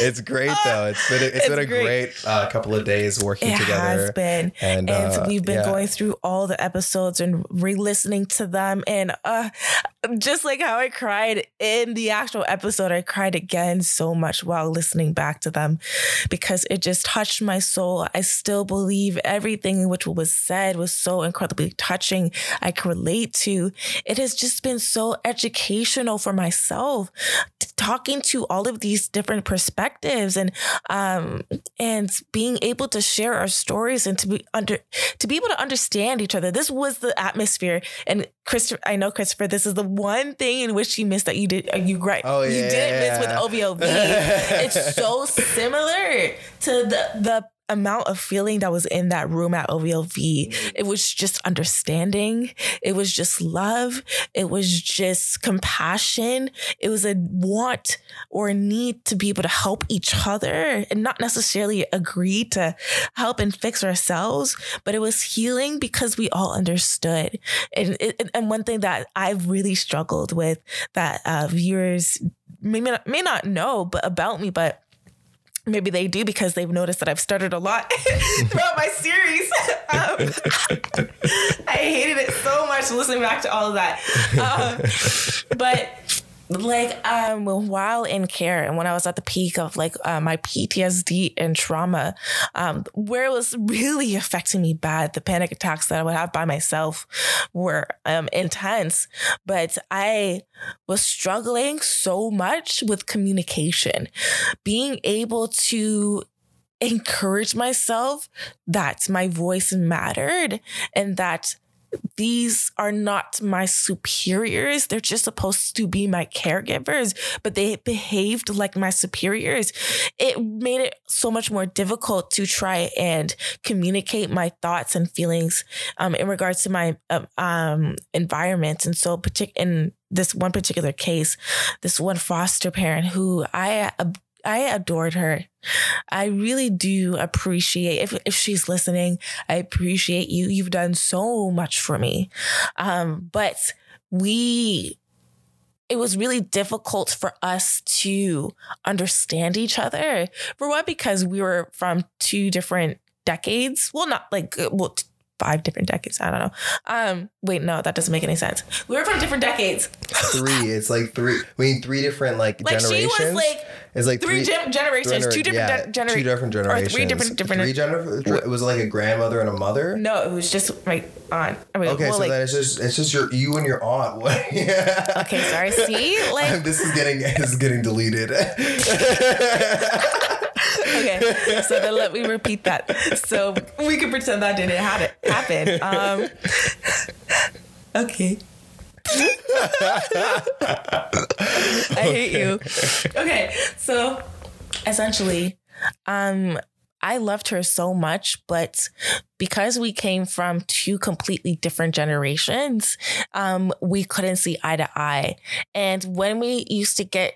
it's great though. It's been a, it's It's been a great. great, uh, couple of days working It together. has been, And, and, uh, we've been yeah. going through all the episodes and re-listening to them, and uh, just like how I cried in the actual episode, I cried again so much while listening back to them because it just touched my soul. I still believe everything which was said was so incredibly touching. I could relate to. It has just been so educational for myself, talking to all of these different perspectives and um and being able to share our stories and to be under to be able to understand each other. This was the atmosphere. And Christopher, I know Christopher, this is the one thing in which you missed that you did uh, you right Oh, yeah. you didn't miss with OVOV. it's so similar to the the amount of feeling that was in that room at OVLV. It was just understanding. It was just love. It was just compassion. It was a want or a need to be able to help each other and not necessarily agree to help and fix ourselves, but it was healing because we all understood. And, and one thing that I've really struggled with that uh, viewers may may not know but about me, but maybe they do because they've noticed that I've stuttered a lot throughout my series. Um, I hated it so much listening back to all of that. Um, but like um while in care and when I was at the peak of like uh, my PTSD and trauma, um, where it was really affecting me bad, the panic attacks that I would have by myself were um intense. But I was struggling so much with communication, being able to encourage myself that my voice mattered and that these are not my superiors. They're just supposed to be my caregivers, but they behaved like my superiors. It made it so much more difficult to try and communicate my thoughts and feelings um, in regards to my um, um environment. And so, partic- in this one particular case, this one foster parent who I I adored her. I really do appreciate if if she's listening. I appreciate you. You've done so much for me. Um, but we it was really difficult for us to understand each other. For what? Because we were from two different decades. Well, not like well, five different decades. I don't know. Um, wait, no, that doesn't make any sense. We were from different decades. three. It's like three. We mean three different like, like generations. She was like it's like three, three generations, gener- two different yeah, de- generations, two different generations, or three different different. Three gener- it was like a grandmother and a mother. No, it was just my aunt. I mean, okay, well, so like, then it's just it's just your you and your aunt. yeah. Okay, sorry. See, like this is getting this is getting deleted. Okay, so then let me repeat that. So we can pretend that didn't happen. Um, okay. I hate you. Okay, so essentially, um, I loved her so much, but because we came from two completely different generations, um, we couldn't see eye to eye. And when we used to get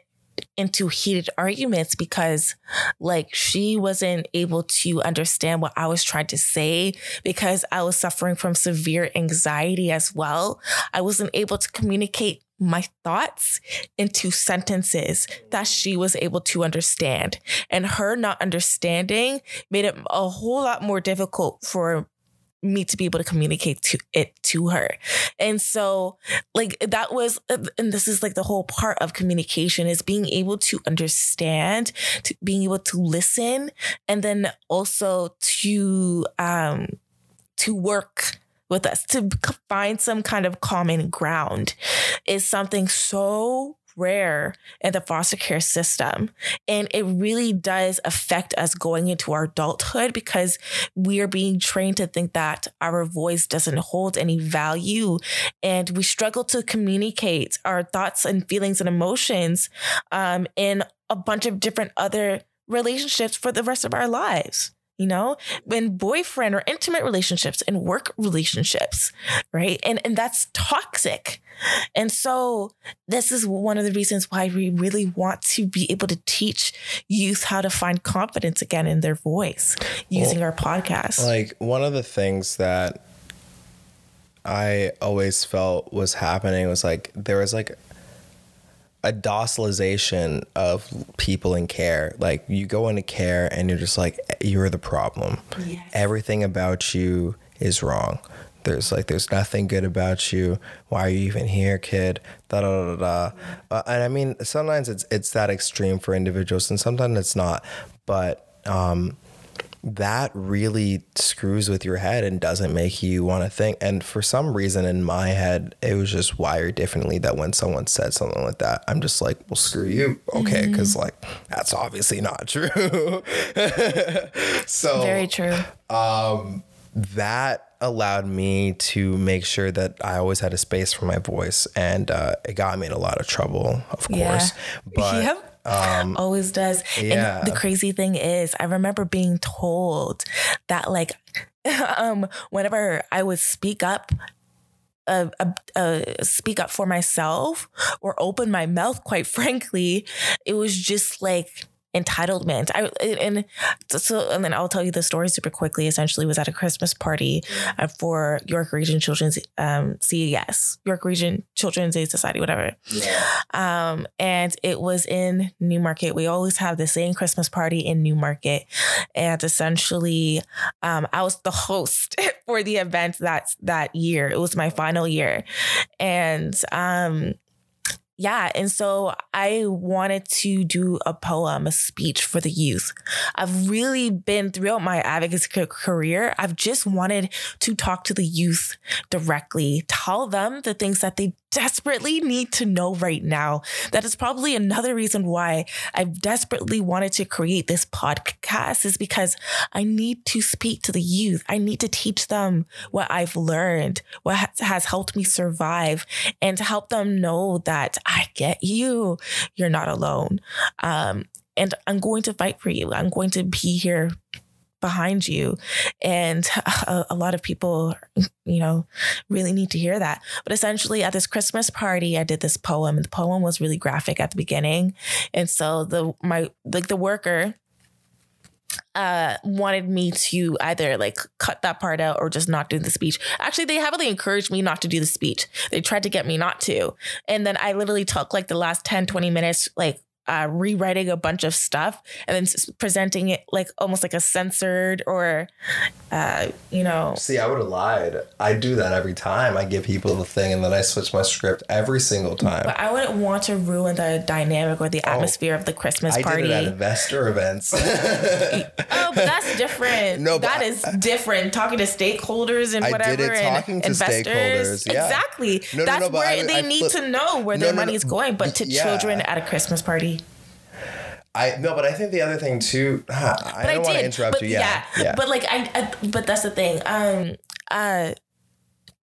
into heated arguments because like she wasn't able to understand what I was trying to say because I was suffering from severe anxiety as well. I wasn't able to communicate my thoughts into sentences that she was able to understand. And her not understanding made it a whole lot more difficult for me to be able to communicate to it to her. And so like that was and this is like the whole part of communication is being able to understand, to being able to listen and then also to um to work with us to find some kind of common ground is something so rare in the foster care system. And it really does affect us going into our adulthood because we are being trained to think that our voice doesn't hold any value. And we struggle to communicate our thoughts and feelings and emotions um, in a bunch of different other relationships for the rest of our lives you know, in boyfriend or intimate relationships and work relationships, right? And and that's toxic. And so this is one of the reasons why we really want to be able to teach youth how to find confidence again in their voice using well, our podcast. Like one of the things that I always felt was happening was like there was like a docilization of people in care. Like you go into care and you're just like you're the problem. Yes. Everything about you is wrong. There's like there's nothing good about you. Why are you even here, kid? Da da da da. Uh, and I mean sometimes it's it's that extreme for individuals and sometimes it's not. But um, that really screws with your head and doesn't make you want to think. And for some reason in my head, it was just wired differently that when someone said something like that, I'm just like, well, screw you. Okay. Mm-hmm. Cause like, that's obviously not true. so, very true. Um, that allowed me to make sure that I always had a space for my voice, and uh, it got me in a lot of trouble, of course. Yeah. But yep. Um, Always does. Yeah. And the crazy thing is, I remember being told that, like, um, whenever I would speak up, uh, uh, uh, speak up for myself or open my mouth, quite frankly, it was just like entitlement. I and so and then I'll tell you the story super quickly. Essentially, was at a Christmas party uh, for York Region Children's um, CES, York Region Children's Aid Society, whatever. Yeah. Um, and it was in Newmarket. We always have the same Christmas party in Newmarket, and essentially, um, I was the host for the event that that year. It was my final year, and um, yeah. And so I wanted to do a poem, a speech for the youth. I've really been throughout my advocacy career, I've just wanted to talk to the youth directly, tell them the things that they desperately need to know right now. That is probably another reason why I've desperately wanted to create this podcast is because I need to speak to the youth. I need to teach them what I've learned, what has helped me survive, and to help them know that I get you. You're not alone. Um, and I'm going to fight for you. I'm going to be here behind you. And a, a, lot of people, you know, really need to hear that. But essentially, at this Christmas party, I did this poem, the poem was really graphic at the beginning. And so the my like the worker uh wanted me to either like cut that part out or just not do the speech. Actually, they heavily encouraged me not to do the speech. They tried to get me not to. And then I literally took like the last 10 20 minutes like uh, rewriting a bunch of stuff and then presenting it like almost like a censored or, uh, you know. See, I would have lied. I do that every time. I give people the thing and then I switch my script every single time. But I wouldn't want to ruin the dynamic or the oh, atmosphere of the Christmas I party. I at investor events. oh, but that's different. No, that is I, different. Talking to stakeholders and whatever. I did it talking to investors. stakeholders. Yeah. Exactly. No, that's no, no, where they need to know where their money is going. But to yeah. children at a Christmas party. I no, but I think the other thing too. Huh, I don't want to interrupt but, you. Yeah, yeah, yeah. But like I, I, but that's the thing. Um, uh,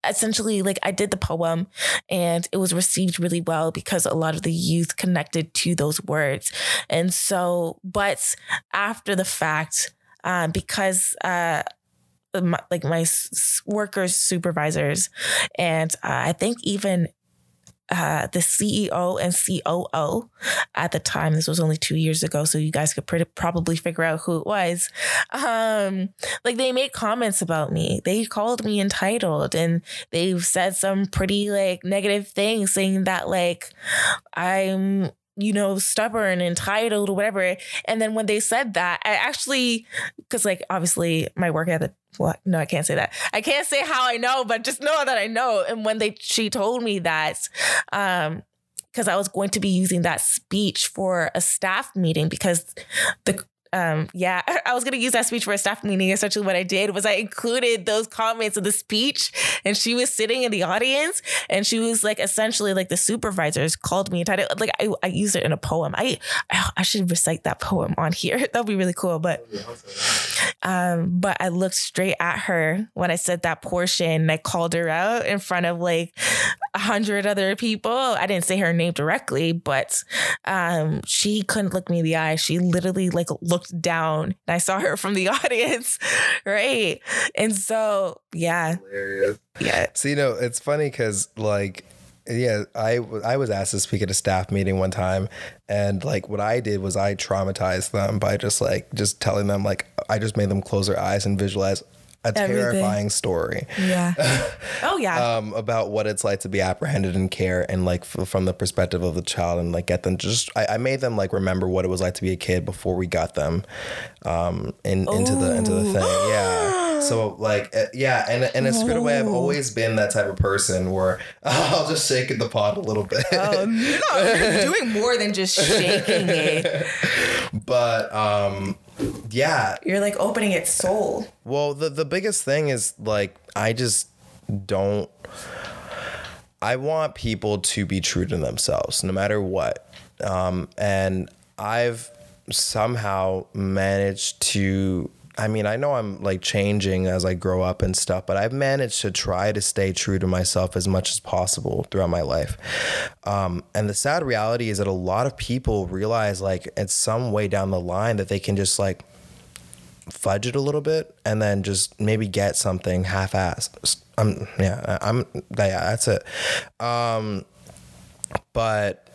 essentially like I did the poem and it was received really well because a lot of the youth connected to those words. And so, but after the fact, um, because uh, my, like my workers, supervisors, and uh, I think even uh, the CEO and COO at the time. This was only two years ago, so you guys could probably figure out who it was. Um, like they made comments about me. They called me entitled, and they've said some pretty like negative things, saying that like I'm you know, stubborn, entitled, or whatever. And then when they said that, I actually, because like obviously my work at the what? No, I can't say that. I can't say how I know, but just know that I know. And when they she told me that, um, because I was going to be using that speech for a staff meeting because the um, yeah, I was gonna use that speech for a staff meeting. Essentially, what I did was I included those comments in the speech, and she was sitting in the audience, and she was like, essentially, like the supervisors called me and tried to like I, I used it in a poem. I I should recite that poem on here. That'd be really cool. But um, but I looked straight at her when I said that portion. And I called her out in front of like a hundred other people. I didn't say her name directly, but um, she couldn't look me in the eye. She literally like looked looked down and I saw her from the audience, right? And so, yeah. Hilarious. Yeah. So, you know, it's funny because, like, yeah, I I was asked to speak at a staff meeting one time, and like what I did was I traumatized them by just like just telling them like I just made them close their eyes and visualize a terrifying Everything. story. Yeah. Oh yeah. um, about what it's like to be apprehended in care and like f- from the perspective of the child and like get them just I, I, made them like remember what it was like to be a kid before we got them um in, into the into the thing. Yeah. So like uh, yeah, and in a spirit way, I've always been that type of person where I'll just shake the pot a little bit. Oh no, you're doing more than just shaking it. But um yeah. You're like opening its soul. Well, the the biggest thing is like I just don't I want people to be true to themselves no matter what. Um, and I've somehow managed to I mean, I know I'm like changing as I grow up and stuff, but I've managed to try to stay true to myself as much as possible throughout my life. Um, and the sad reality is that a lot of people realize, like, at some way down the line, that they can just like fudge it a little bit and then just maybe get something half-assed. Um, yeah, I'm yeah, that's it. Um, but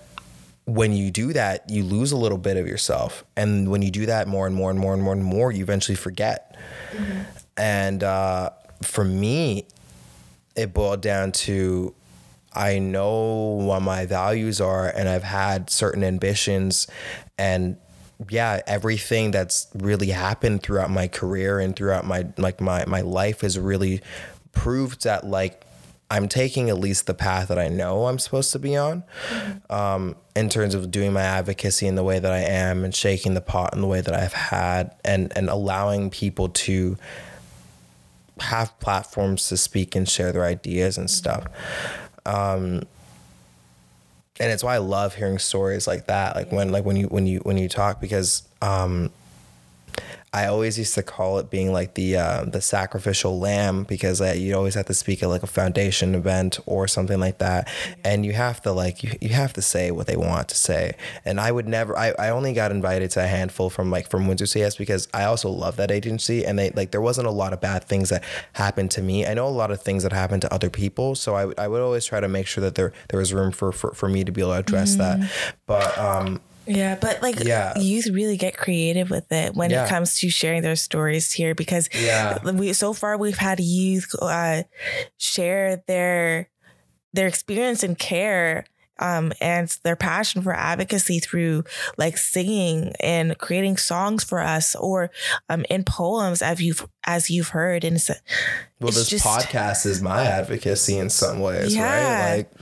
when you do that, you lose a little bit of yourself. And when you do that more and more and more and more and more, you eventually forget. Mm-hmm. And uh, for me, it boiled down to I know what my values are, and I've had certain ambitions, and yeah, everything that's really happened throughout my career and throughout my like my my life has really proved that like I'm taking at least the path that I know I'm supposed to be on um, in terms of doing my advocacy in the way that I am and shaking the pot in the way that I've had and, and allowing people to have platforms to speak and share their ideas and stuff. Um, and it's why I love hearing stories like that. Like when like when you when you when you talk because um I always used to call it being like the uh, the sacrificial lamb because uh, you always have to speak at like a foundation event or something like that, and you have to like you, you have to say what they want to say. And I would never. I, I only got invited to a handful from like from Windsor CS because I also love that agency, and they like there wasn't a lot of bad things that happened to me. I know a lot of things that happened to other people, so I, I would always try to make sure that there there was room for for, for me to be able to address mm-hmm. that. But um, yeah, but like yeah. youth really get creative with it when yeah. it comes to sharing their stories here because yeah. we so far we've had youth uh, share their their experience and care um, and their passion for advocacy through like singing and creating songs for us or um, in poems as you've as you've heard. And well this just, podcast is my advocacy in some ways yeah, right like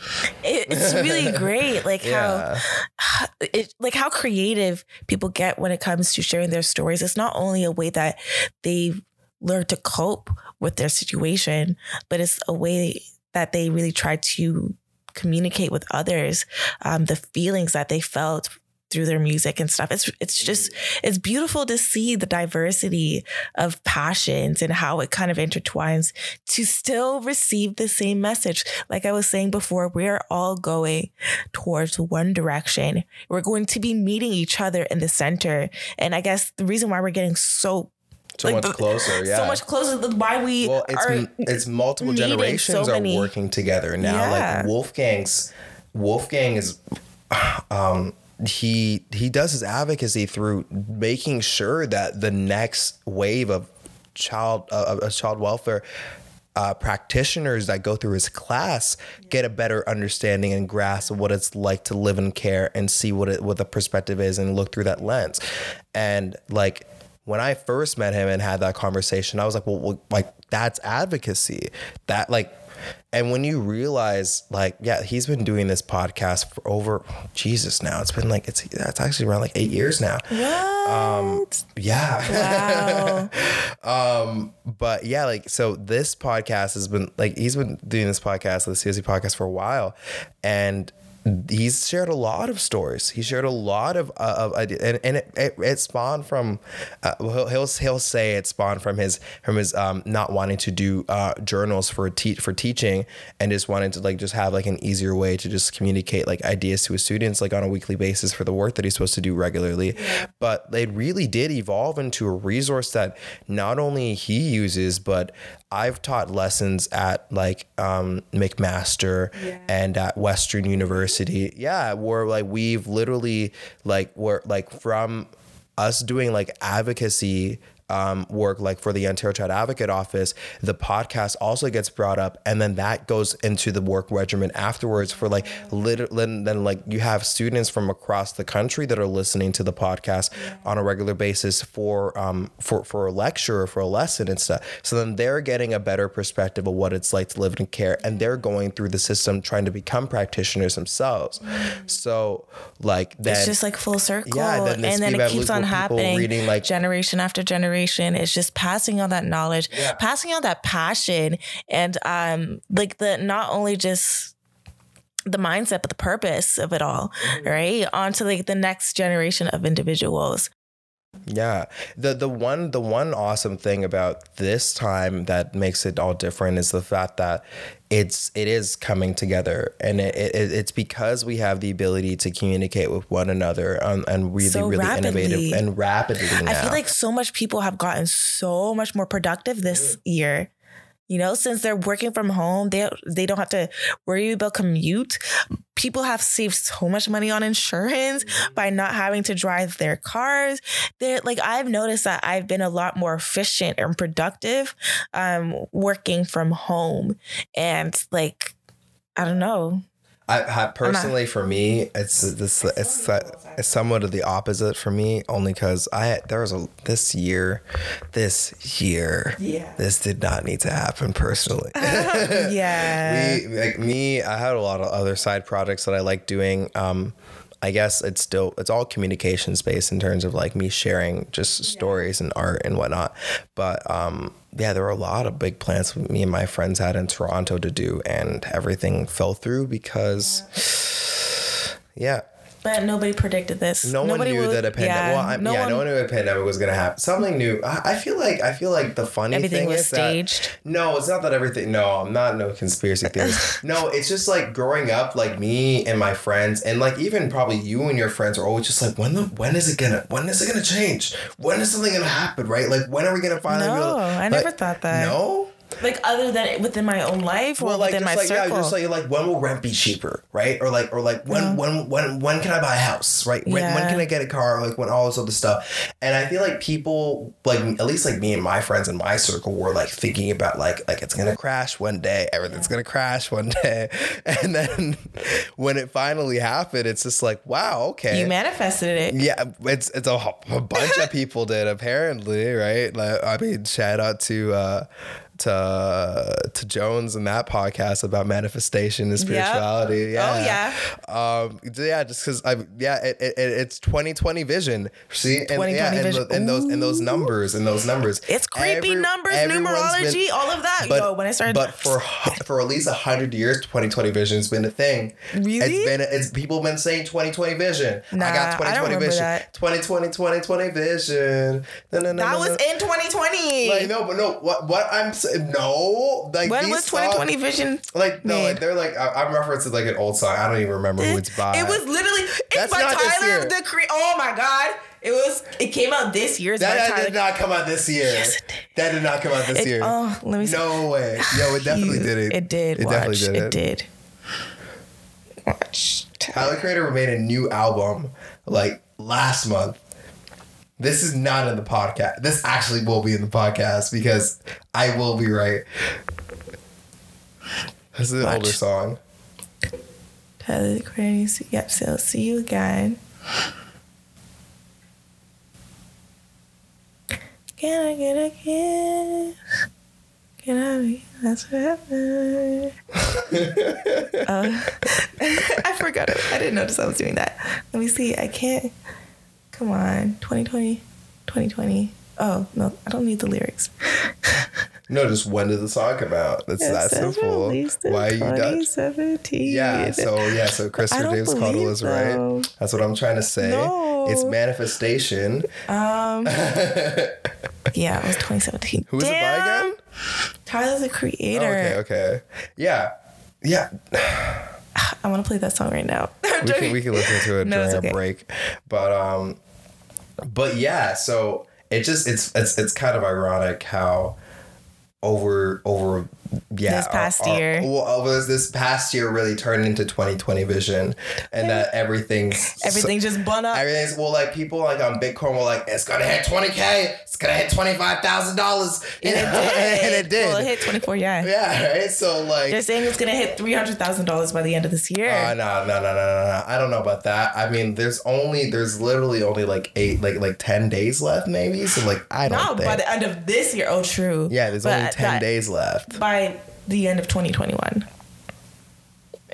it, it's really great like yeah. how it, like how creative people get when it comes to sharing their stories. It's not only a way that they learn to cope with their situation but it's a way that they really try to communicate with others um, the feelings that they felt through their music and stuff. It's it's just it's beautiful to see the diversity of passions and how it kind of intertwines to still receive the same message. Like I was saying before, we're all going towards one direction. We're going to be meeting each other in the center. And I guess the reason why we're getting so so like much the, closer. Yeah, so much closer than why we well, it's are it's multiple generations so are working together now. Yeah. Like Wolfgang's Wolfgang is, um, he he does his advocacy through making sure that the next wave of child uh, of child welfare uh, practitioners that go through his class get a better understanding and grasp of what it's like to live in care and see what it what the perspective is and look through that lens and like when I first met him and had that conversation, I was like, well, well, like that's advocacy. That like, and when you realize, like, yeah, he's been doing this podcast for over Jesus now. It's been like it's it's actually around like eight years now. What? Um, yeah. Wow. um, but yeah, like so this podcast has been like he's been doing this podcast, the CYC podcast for a while, and he's shared a lot of stories. He shared a lot of uh, of ideas, and, and it, it, it spawned from uh, he'll, he'll he'll say it spawned from his from his um, not wanting to do uh, journals for te- for teaching and just wanting to like just have like an easier way to just communicate like ideas to his students like on a weekly basis for the work that he's supposed to do regularly. But it really did evolve into a resource that not only he uses but I've taught lessons at like um, McMaster yeah. and at Western University. Yeah, where like we've literally like we're like from us doing like advocacy um, work like for the Ontario Child Advocate Office, the podcast also gets brought up, and then that goes into the work regimen afterwards for like literally then like you have students from across the country that are listening to the podcast on a regular basis for um for for a lecture or for a lesson and stuff. So then they're getting a better perspective of what it's like to live in care, and they're going through the system trying to become practitioners themselves. So like then it's just like full circle, yeah, then and then it keeps on happening, reading like generation after generation generation is just passing on that knowledge, yeah. passing on that passion, and um, like the not only just the mindset but the purpose of it all, mm-hmm. right? Onto like the next generation of individuals. Yeah. The the one the one awesome thing about this time that makes it all different is the fact that it's it is coming together and it, it it's because we have the ability to communicate with one another and, and really so really rapidly. innovative and rapidly now. I feel like so much people have gotten so much more productive this year you know, since they're working from home, they they don't have to worry about commute. People have saved so much money on insurance mm-hmm. by not having to drive their cars. They're like I've noticed that I've been a lot more efficient and productive um, working from home. And like I don't know. I, I personally, for me, it's this it's it's somewhat of the opposite for me, only because I there was a this year, this year, yeah, this did not need to happen personally. yeah, we like me. I had a lot of other side projects that I like doing. Um, I guess it's still it's all communication space in terms of like me sharing just stories and art and whatnot. But um, yeah, there were a lot of big plans me and my friends had in Toronto to do, and everything fell through because Yeah. But nobody predicted this. No nobody one knew would- that a pandemic. well, I, no yeah, one- no one knew a pandemic was gonna happen. Something new. I, I feel like I feel like the funny Everything thing was is staged. That, no, it's not that everything. No, I'm not no conspiracy theorist. no, it's just like growing up, like me and my friends, and like even probably you and your friends are always just like, when the when is it gonna when is it gonna change? When is something gonna happen? Right? Like when are we gonna finally? be No, able I like, never thought that. No. Like other than within my own life or Well, like within just my like circle. yeah, just like like when will rent be cheaper, right? Or like or like when Yeah. when when when can I buy a house, right? When, when can I get a car? Like when all this other stuff. And I feel like people like at least like me and my friends in my circle were like thinking about like like it's gonna crash one day, everything's gonna crash one day, and then when it finally happened, it's just like wow, okay. you manifested it. Yeah, it's it's a, a bunch of people did apparently, right? Like, I mean, shout out to uh, to to Jones and that podcast about manifestation and spirituality. Oh, Yeah, um, yeah, just because I yeah, it, it, it- it's twenty twenty vision. See, and 20/20 yeah, and, vision. tho- and those and those numbers and those numbers. It's creepy Every- numbers, numerology, been- all of that. but, Yo, when I started but for for at least a hundred years, twenty twenty vision's been a thing. Really? It's been it's people been saying twenty twenty vision. I Nah, got I twenty don't vision. that. 2020 2020 vision. No, no, no, that was in 2020. like no, but no. What what I'm saying? No, like when was 2020 songs- vision? Like no, like they're like I, I'm referencing like an old song. I don't even remember who it's by. It was literally it's That's by Tyler the Cre- Oh my god. It was it came out this year. By that, did not come out this year. Yes, it did. That did not come out this It- year. oh, let me see. No way. Yo, it definitely You- did it. It did. It watch. definitely did It it. did. Watch. Tyler Creator made a new album like last month. This is not in the podcast. This actually will be in the podcast because I will be right. This is an Watch. older song. Tyler the Creator. Yep. So see you again. Can I get a kiss? Can I be that's forever? uh, I forgot it. I didn't notice I was doing that. Let me see. I can't. Come on. 2020. 2020. Oh, no. I don't need the lyrics. No, just when did the song come out? That's It that simple. Why are you Dutch? 2017. Yeah, so yeah, so Christopher James Cottle is though. right. That's what I'm trying to say. No. It's manifestation. Um, yeah, it was 2017. Who is it by again? Tyler the Creator. Okay, okay. Yeah. Yeah. I want to play that song right now. We can we can listen to it No, during it's a break. But um but yeah, so it just it's it's it's kind of ironic how over over yeah This past our- our- year. well was this past year really turned into 2020 vision and that everything's Everything just bun up. Everything's well, like people like on Bitcoin were like, it's gonna hit 20k, it's gonna hit twenty five thousand dollars, and it did. and it did. Well, it hit 24, yeah. yeah, right. So like, They're saying it's going to hit $300,000 by the end of this year. Uh, no, no, no, no, no, no. I don't know about that. I mean, there's only, there's literally only like eight, like like ten days left, maybe. So like, I don't no, think. by the end of this year. Oh, true. yeah, there's But only ten that- days left. By the end of 2021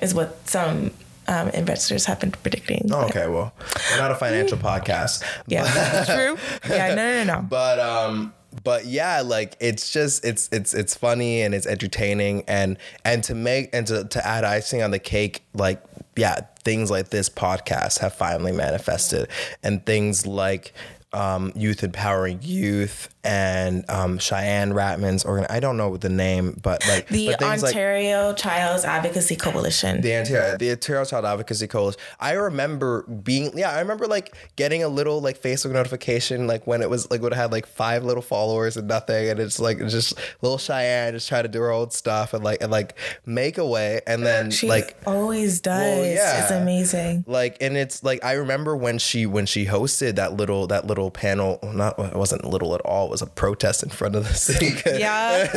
is what some um, investors have been predicting. Oh, okay, well, we're not a financial podcast. Yeah, true. Yeah, no, no, no, no. but um but yeah like it's just it's it's it's funny and it's entertaining and and to make and to, to add icing on the cake like yeah things like this podcast have finally manifested and things like um, youth empowering youth and um, Cheyanne Ratnam's organ. I don't know the name, but like The but things like- Ontario Child's Advocacy Coalition. the Ontario, the Ontario Child Advocacy Coalition. I remember being, yeah, I remember like getting a little like Facebook notification, like when it was like would have had like five little followers and nothing, and it's like just little Cheyanne just trying to do her own stuff and like and like make a way, and then She like always does. yeah. It's amazing. like and it's like I remember when she when she hosted that little that little panel not it wasn't little at all was a protest in front of the city. Yeah.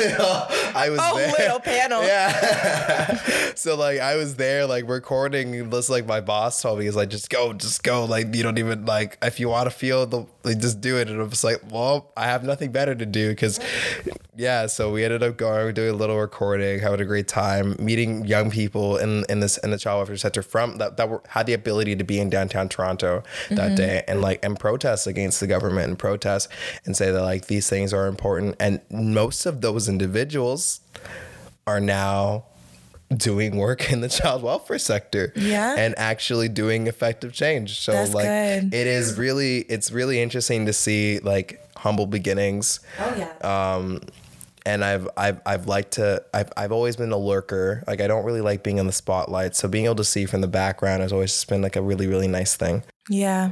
I was Oh, there. little panel. yeah. So like I was there like recording. This like my boss told me he's like just go just go. Like you don't even like if you want to feel the like just do it and I'm just like well I have nothing better to do because yeah so we ended up going doing a little recording having a great time meeting young people in in this in the child welfare center from that that were, had the ability to be in downtown Toronto that mm-hmm. day and like and protest against the government and protest and say that like these things are important and most of those individuals are now doing work in the child welfare sector Yeah. and actually doing effective change so That's like good. it is really it's really interesting to see like humble beginnings Oh yeah. Um and I've I've I've liked to I've I've always been a lurker. Like I don't really like being in the spotlight. So being able to see from the background has always been like a really really nice thing. Yeah.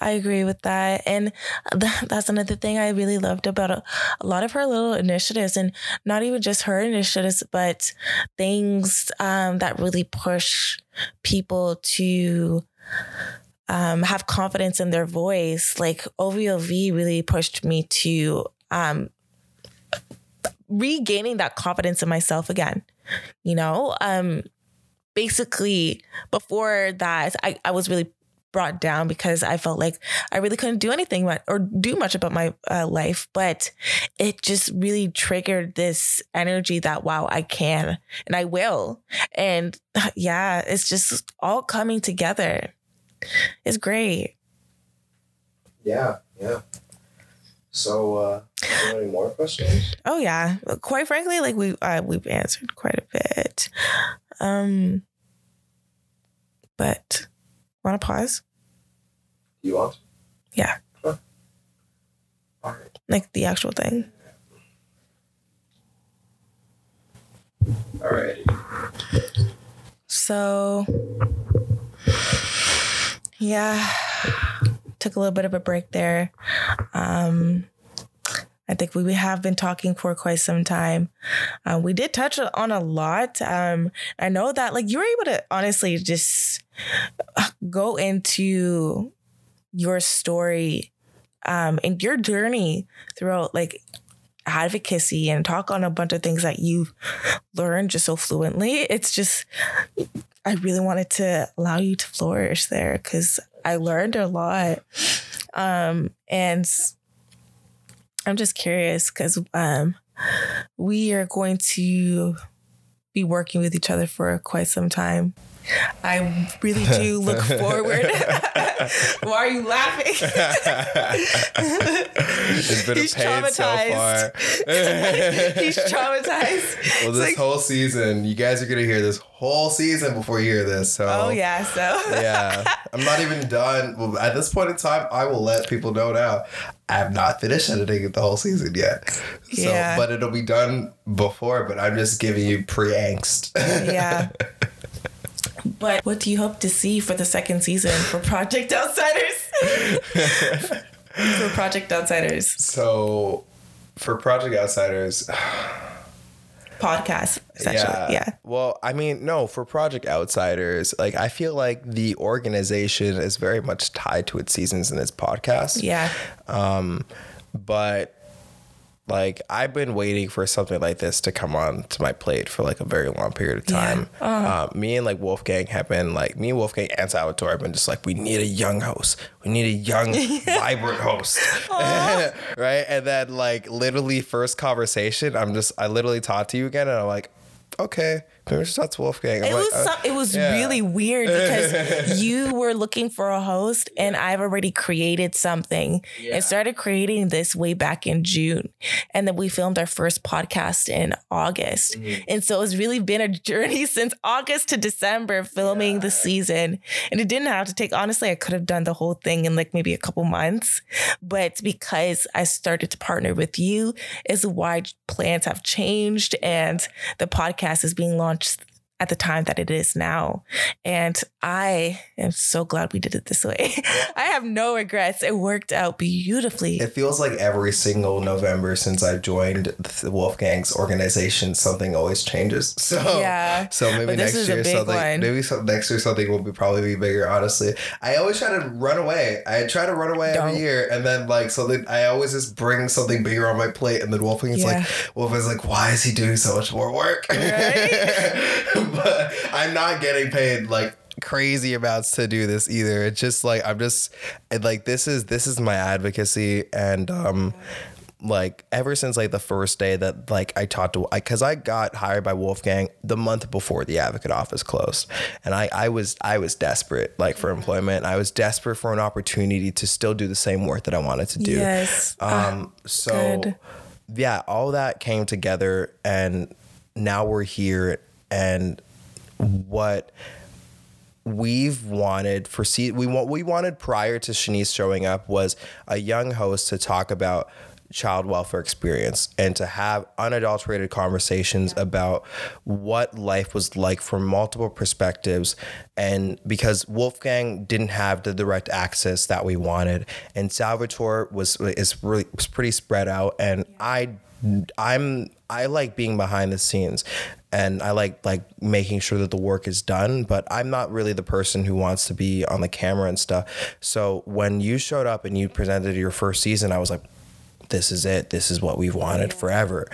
I agree with that. And th- that's another thing I really loved about a, a lot of her little initiatives and not even just her initiatives, but things um, that really push people to um, have confidence in their voice. Like OVOV really pushed me to um, regaining that confidence in myself again. You know, um, basically before that, I, I was really brought down because I felt like I really couldn't do anything but, or do much about my uh, life. But it just really triggered this energy that, wow, I can and I will. And yeah, it's just all coming together. It's great. Yeah, yeah. So uh any more questions? Oh yeah, quite frankly, like we uh, we've answered quite a bit. Um, but want to pause? You want? Yeah, right. like the actual thing. All right. So, yeah, took a little bit of a break there. Um, I think we have been talking for quite some time. Uh, we did touch on a lot. Um, I know that like you were able to honestly just go into your story um, and your journey throughout like advocacy and talk on a bunch of things that you've learned just so fluently. It's just I really wanted to allow you to flourish there because I learned a lot. Um, and I'm just curious because um, we are going to be working with each other for quite some time. I really do look forward. Why are you laughing? it's been He's a pain so far. He's traumatized. Well, this like- whole season, you guys are gonna hear this whole season before you hear this. So oh yeah, so yeah, I'm not even done. Well, at this point in time, I will let people know now. I have not finished editing the whole season yet. So, Yeah. but it'll be done before. But I'm just giving you pre angst. yeah. But what do you hope to see for the second season for Project Outsiders? for Project Outsiders so, for Project Outsiders, podcast, essentially. Yeah. Well, I mean, no, for Project Outsiders, like I feel like the organization is very much tied to its seasons and its podcast. Yeah. Um, but like I've been waiting for something like this to come on to my plate for like a very long period of time. Uh, me and like Wolfgang have been like me and Wolfgang and Salvatore have been just like we need a young host. We need a young, vibrant host, right? And then like literally first conversation, I'm just I literally talked to you again, and I'm like, okay, that's Wolfgang. I'm It like, was uh, some, it was yeah. really weird because you were looking for a host and I've already created something and started creating this way back in June. And then we filmed our first podcast in August. Mm-hmm. And so it's really been a journey since August to December filming the season. And it didn't have to take honestly, I could have done the whole thing in like maybe a couple months. But because I started to partner with you is why plans have changed and the podcast is being launched творчество. At the time that it is now. And I am so glad we did it this way. I have no regrets. It worked out beautifully. It feels like every single November since I joined the Wolfgang's organization, something always changes. So Yeah. so maybe next year something one. maybe some, next year something will be probably be bigger. Honestly, I always try to run away. I try to run away Don't. every year, and then like something. I always just bring something bigger on my plate, and then Wolfgang is Yeah. like, Wolfgang's like, why is he doing so much more work? Right? but I'm not getting paid like crazy amounts to do this either. It's just like I'm just like this is this is my advocacy and um like ever since like the first day that like I talked to because I got hired by Wolfgang the month before the advocate office closed and I I was I was desperate like for employment I was desperate for an opportunity to still do the same work that I wanted to do Yes. um so good. yeah all that came together and now we're here and what we've wanted for see we want we wanted prior to Shanice showing up was a young host to talk about child welfare experience and to have unadulterated conversations about what life was like from multiple perspectives and because Wolfgang didn't have the direct access that we wanted and Salvatore was is really was pretty spread out and I I'm I like being behind the scenes and I like like making sure that the work is done, but I'm not really the person who wants to be on the camera and stuff. So when you showed up and you presented your first season, I was like this is it. This is what we've wanted forever.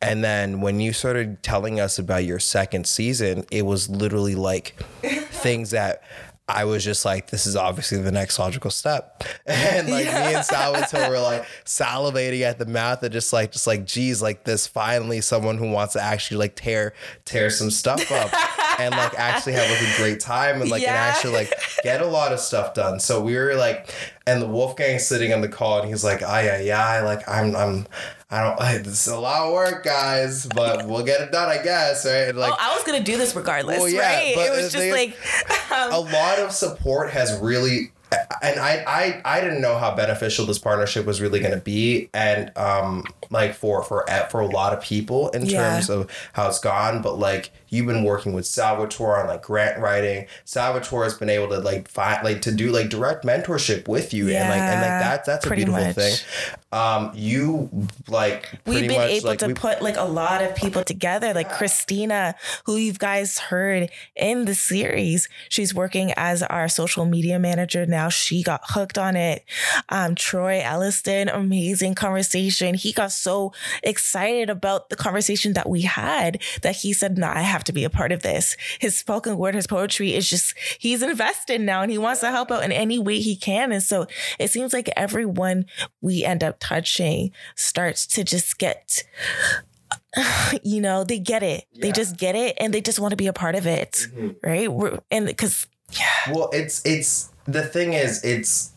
And then when you started telling us about your second season, it was literally like things that I was just like, this is obviously the next logical step. And like yeah. me and Salvatore were like salivating at the mouth and just like, just like, geez, like this finally someone who wants to actually like tear, tear some stuff up and like actually have like a great time and like, yeah. and actually like get a lot of stuff done. So we were like, and the Wolfgang sitting on the call and he's like, ah, yeah, yeah, like I'm, I'm, I don't. It's a lot of work, guys, but we'll get it done, I guess. Right? like, oh, I was gonna do this regardless. Well, yeah, right? But it was just like um, a lot of support has really and I, I I didn't know how beneficial this partnership was really going to be, and um, like for for for a lot of people in yeah. terms of how it's gone. But like you've been working with Salvatore on like grant writing. Salvatore has been able to like find like to do like direct mentorship with you, yeah, and like and like that that's a beautiful much. thing. Um, you like we've been much, able like, to put like a lot of people together, like Christina, who you guys heard in the series. She's working as our social media manager now. She got hooked on it. Um, Troy Elliston, amazing conversation. He got so excited about the conversation that we had that he said, "No, nah, I have to be a part of this." His spoken word, his poetry is just he's invested now, and he wants to help out in any way he can. And so it seems like everyone we end up touching starts to just get you know they get it yeah. they just get it and they just want to be a part of it mm-hmm. right We're, and because yeah well it's it's the thing is it's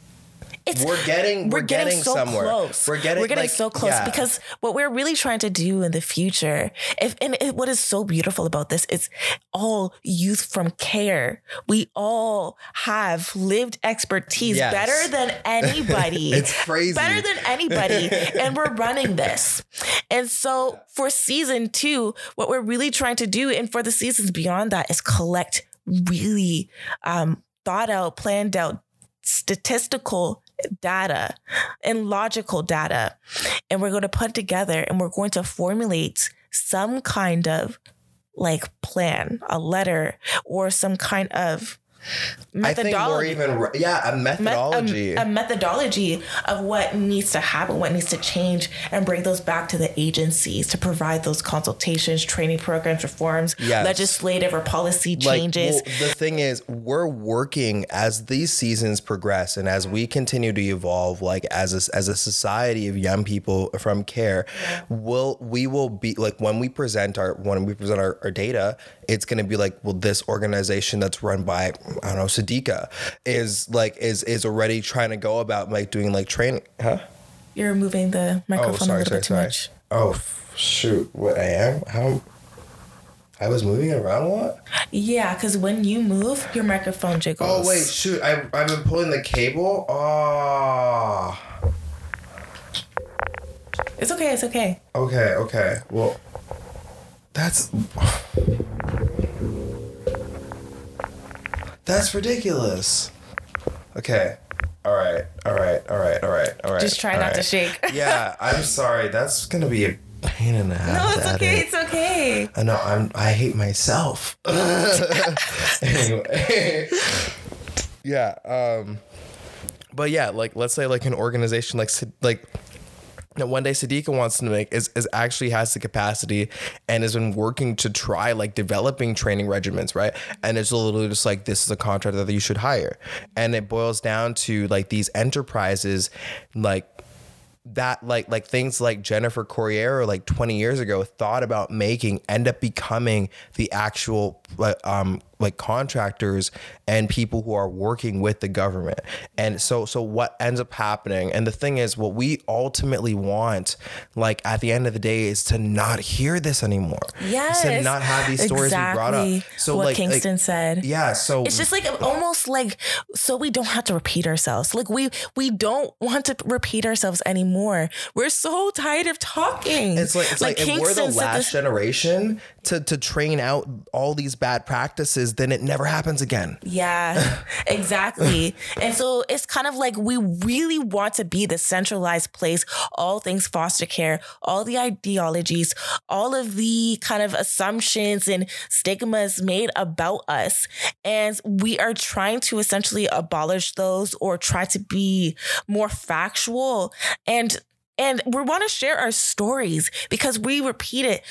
it's, we're getting we're, we're getting, getting, so somewhere. close. We're getting we're getting like, so close yeah. because what we're really trying to do in the future, if and it, what is so beautiful about this is all youth from care. We all have lived expertise yes. better than anybody. it's crazy. Better than anybody, and we're running this. And so for season two, what we're really trying to do, and for the seasons beyond that, is collect really um, thought out, planned out statistical data and logical data. And we're going to put together and we're going to formulate some kind of like plan, a letter, or some kind of. I think we're even yeah, a methodology. a, a, methodology of what needs to happen, what needs to change, and bring those back to the agencies to provide those consultations, training programs, reforms, yes. legislative or policy changes. Like, well, the thing is, we're working as these seasons progress and as we continue to evolve, like as a, as a society of young people from care, will we will be like when we present our when we present our, our data, it's going to be like, well, this organization that's run by I don't know Sadiqa is like is is already trying to go about like doing like training, huh? You're moving the microphone oh, sorry, a little sorry, bit too sorry. much. Oh shoot! What I am? How? I was moving around a lot. Yeah, because when you move, your microphone jiggles. Oh wait, shoot! I I've been pulling the cable. Oh. It's okay. It's okay. Okay. Okay. Well, that's. That's ridiculous. Okay. All right. All right. All right. All right. All right. Just try not right. to shake. yeah, I'm sorry. That's gonna be a pain in the ass. No, it's okay. It's okay. I know. I'm. I hate myself. anyway. yeah. Um. But yeah, like let's say like an organization like like that one day Sadiqa wants to make is, is actually has the capacity and has been working to try like developing training regimens, right? And it's literally just like this is a contractor that you should hire. And it boils down to like these enterprises like that like like things like Jennifer Corriero like 20 years ago thought about making end up becoming the actual um like contractors and people who are working with the government. And so so what ends up happening and the thing is what we ultimately want like at the end of the day is to not hear this anymore. Yes. To not have these stories exactly brought up. So what like Kingston like, said. Yeah, so It's just like almost like so we don't have to repeat ourselves. Like we we don't want to repeat ourselves anymore. We're so tired of talking. It's like it's like, if we're the last this- generation to to train out all these bad practices, then it never happens again. Yeah, exactly. and so it's kind of like we really want to be the centralized place, all things foster care, all the ideologies, all of the kind of assumptions and stigmas made about us. And we are trying to essentially abolish those or try to be more factual and and we want to share our stories because we repeat it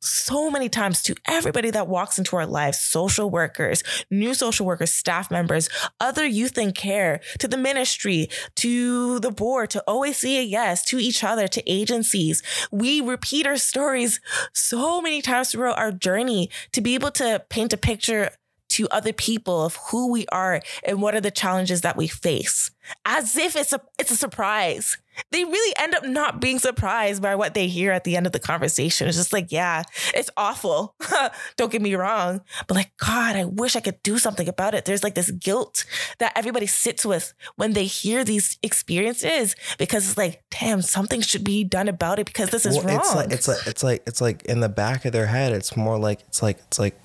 so many times to everybody that walks into our lives social workers, new social workers, staff members, other youth in care, to the ministry, to the board, to OAC, yes, to each other, to agencies. We repeat our stories so many times throughout our journey to be able to paint a picture to other people of who we are and what are the challenges that we face as if it's a it's a surprise they really end up not being surprised by what they hear at the end of the conversation it's just like yeah it's awful don't get me wrong but like god i wish i could do something about it there's like this guilt that everybody sits with when they hear these experiences because it's like damn something should be done about it because this is wrong It's like it's like it's like it's like in the back of their head. It's more like it's like it's like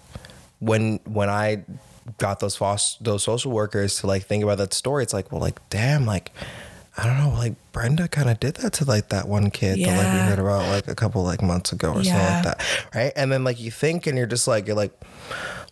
when when I got those those social workers to like think about that story. It's like well, like damn, like I don't know, like Brenda kind of did that to like that one kid that like we Yeah. heard about like a couple like months ago or Yeah. something like that, right? And then like you think and you're just like you're like,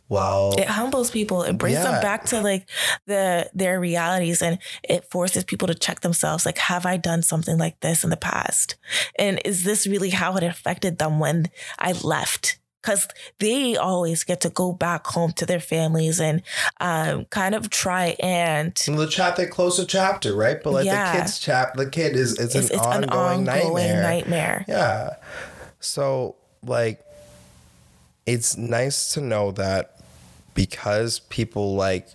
well, it humbles people it brings Yeah. them back to like the their realities and it forces people to check themselves like have i done something like this in the past and is this really how it affected them when i left because they always get to go back home to their families and um, kind of try and the chat they close a chapter, right? But like Yeah. the kid's chap, the kid is it's, it's, an, it's ongoing an ongoing nightmare. nightmare. Yeah. So, like, it's nice to know that because people like,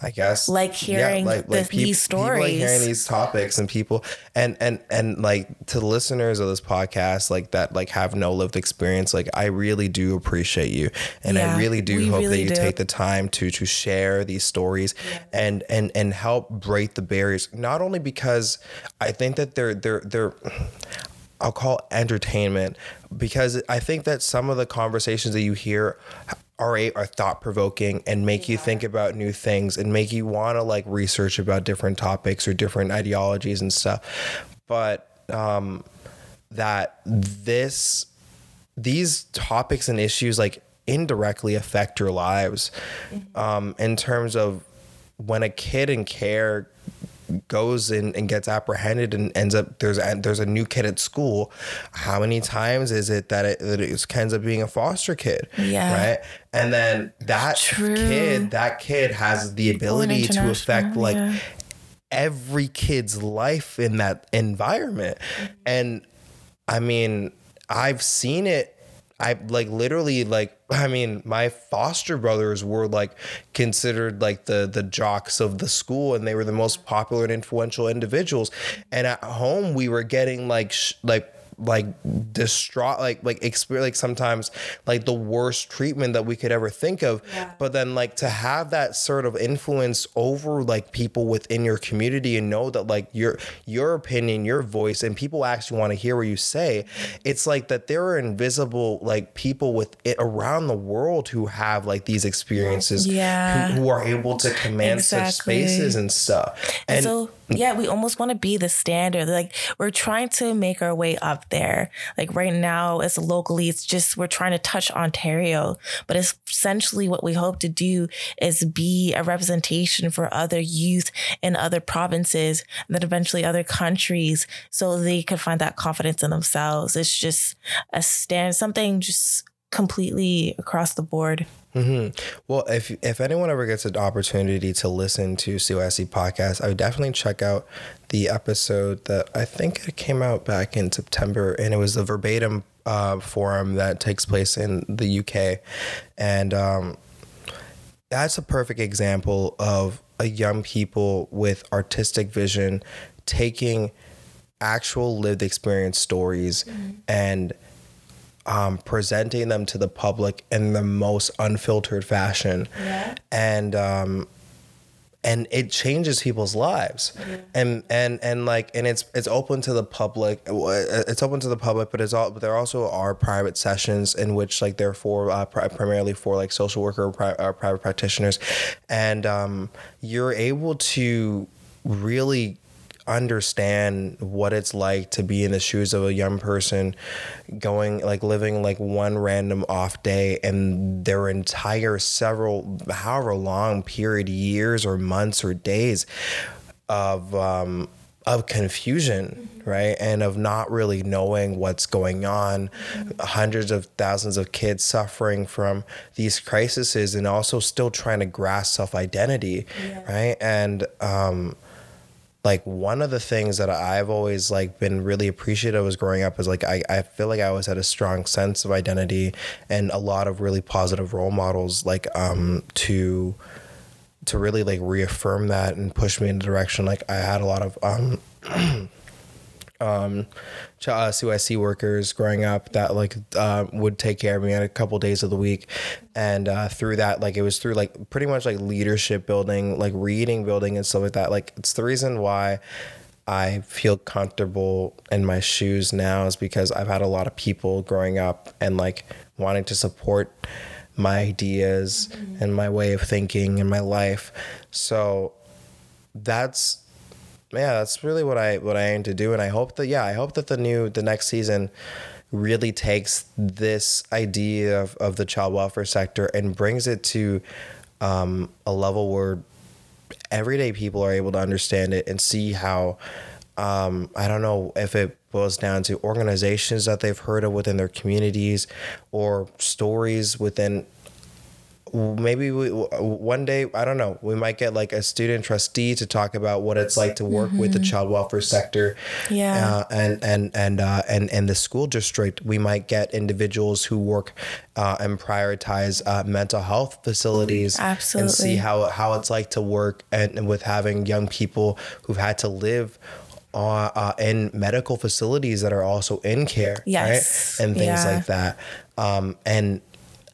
I guess, Like hearing the- these people like hearing these topics and people, and and and like to the listeners of this podcast, like that, like have no lived experience. Like, I really do appreciate you, and Yeah, I really do hope really that you do. take the time to to share these stories and and and help break the barriers. Not only because I think that they're they're they're I'll call entertainment because I think that some of the conversations that you hear are a- are thought provoking and make you think about new things and make you want to like research about different topics or different ideologies and stuff. But um, that this these topics and issues like indirectly affect your lives. Um, in terms of when a kid in care goes in and gets apprehended and ends up there's a, there's a new kid at school how many times is it that it, that it ends up being a foster kid Yeah. right and then that True. kid that kid has the ability to affect like yeah. every kid's life in that environment. Mm-hmm. And I mean, I've seen it. I like literally like I mean, my foster brothers were like considered like the the jocks of the school and they were the most popular and influential individuals. And at home we were getting like sh- like like distraught like like experience like sometimes like the worst treatment that we could ever think of yeah. but then like to have that sort of influence over like people within your community and know that like your your opinion your voice and people actually want to hear what you say it's like that there are invisible like people with it around the world who have like these experiences Yeah. who, who are able to command such spaces and stuff and so yeah, we almost want to be the standard. Like we're trying to make our way up there. Like right now, as locally, it's just we're trying to touch Ontario, but essentially what we hope to do is be a representation for other youth in other provinces, and then eventually other countries, so they could find that confidence in themselves. It's just a stand, something just completely across the board. Hmm Well, if if anyone ever gets an opportunity to listen to CYC podcast, I would definitely check out the episode that I think it came out back in September, and it was the verbatim uh, forum that takes place in the UK, and um, that's a perfect example of a young people with artistic vision taking actual lived experience stories and um, presenting them to the public in the most unfiltered fashion. Yeah. and um, and it changes people's lives. And and and like and it's it's open to the public it's open to the public but it's all but there also are private sessions in which like they're for uh, pri- primarily for like social worker or pri- uh, private practitioners. And um, you're able to really understand what it's like to be in the shoes of a young person going like living like one random off day and their entire several however long period years or months or days of um of confusion right? And of not really knowing what's going on. Hundreds of thousands of kids suffering from these crises and also still trying to grasp self-identity right? And um like one of the things that I've always like been really appreciative as growing up is like I, I feel like I always had a strong sense of identity and a lot of really positive role models like um to to really like reaffirm that and push me in the direction. Like I had a lot of um um ch- uh, CYC workers growing up that like uh, would take care of me on a couple days of the week. And uh, through that like it was through like pretty much like leadership building like reading building and stuff like that. Like it's the reason why I feel comfortable in my shoes now is because I've had a lot of people growing up and like wanting to support my ideas and my way of thinking and my life. So that's yeah, that's really what I what I aim to do, and I hope that yeah, I hope that the new the next season really takes this idea of, of the child welfare sector and brings it to um, a level where everyday people are able to understand it and see how um, I don't know if it boils down to organizations that they've heard of within their communities or stories within maybe we, one day i don't know we might get like a student trustee to talk about what it's like to work with the child welfare sector Yeah. uh, and and and uh, and and the school district we might get individuals who work uh, and prioritize uh, mental health facilities Absolutely. and see how how it's like to work and, and with having young people who've had to live uh, uh, in medical facilities that are also in care Yes. right and things Yeah. like that um, and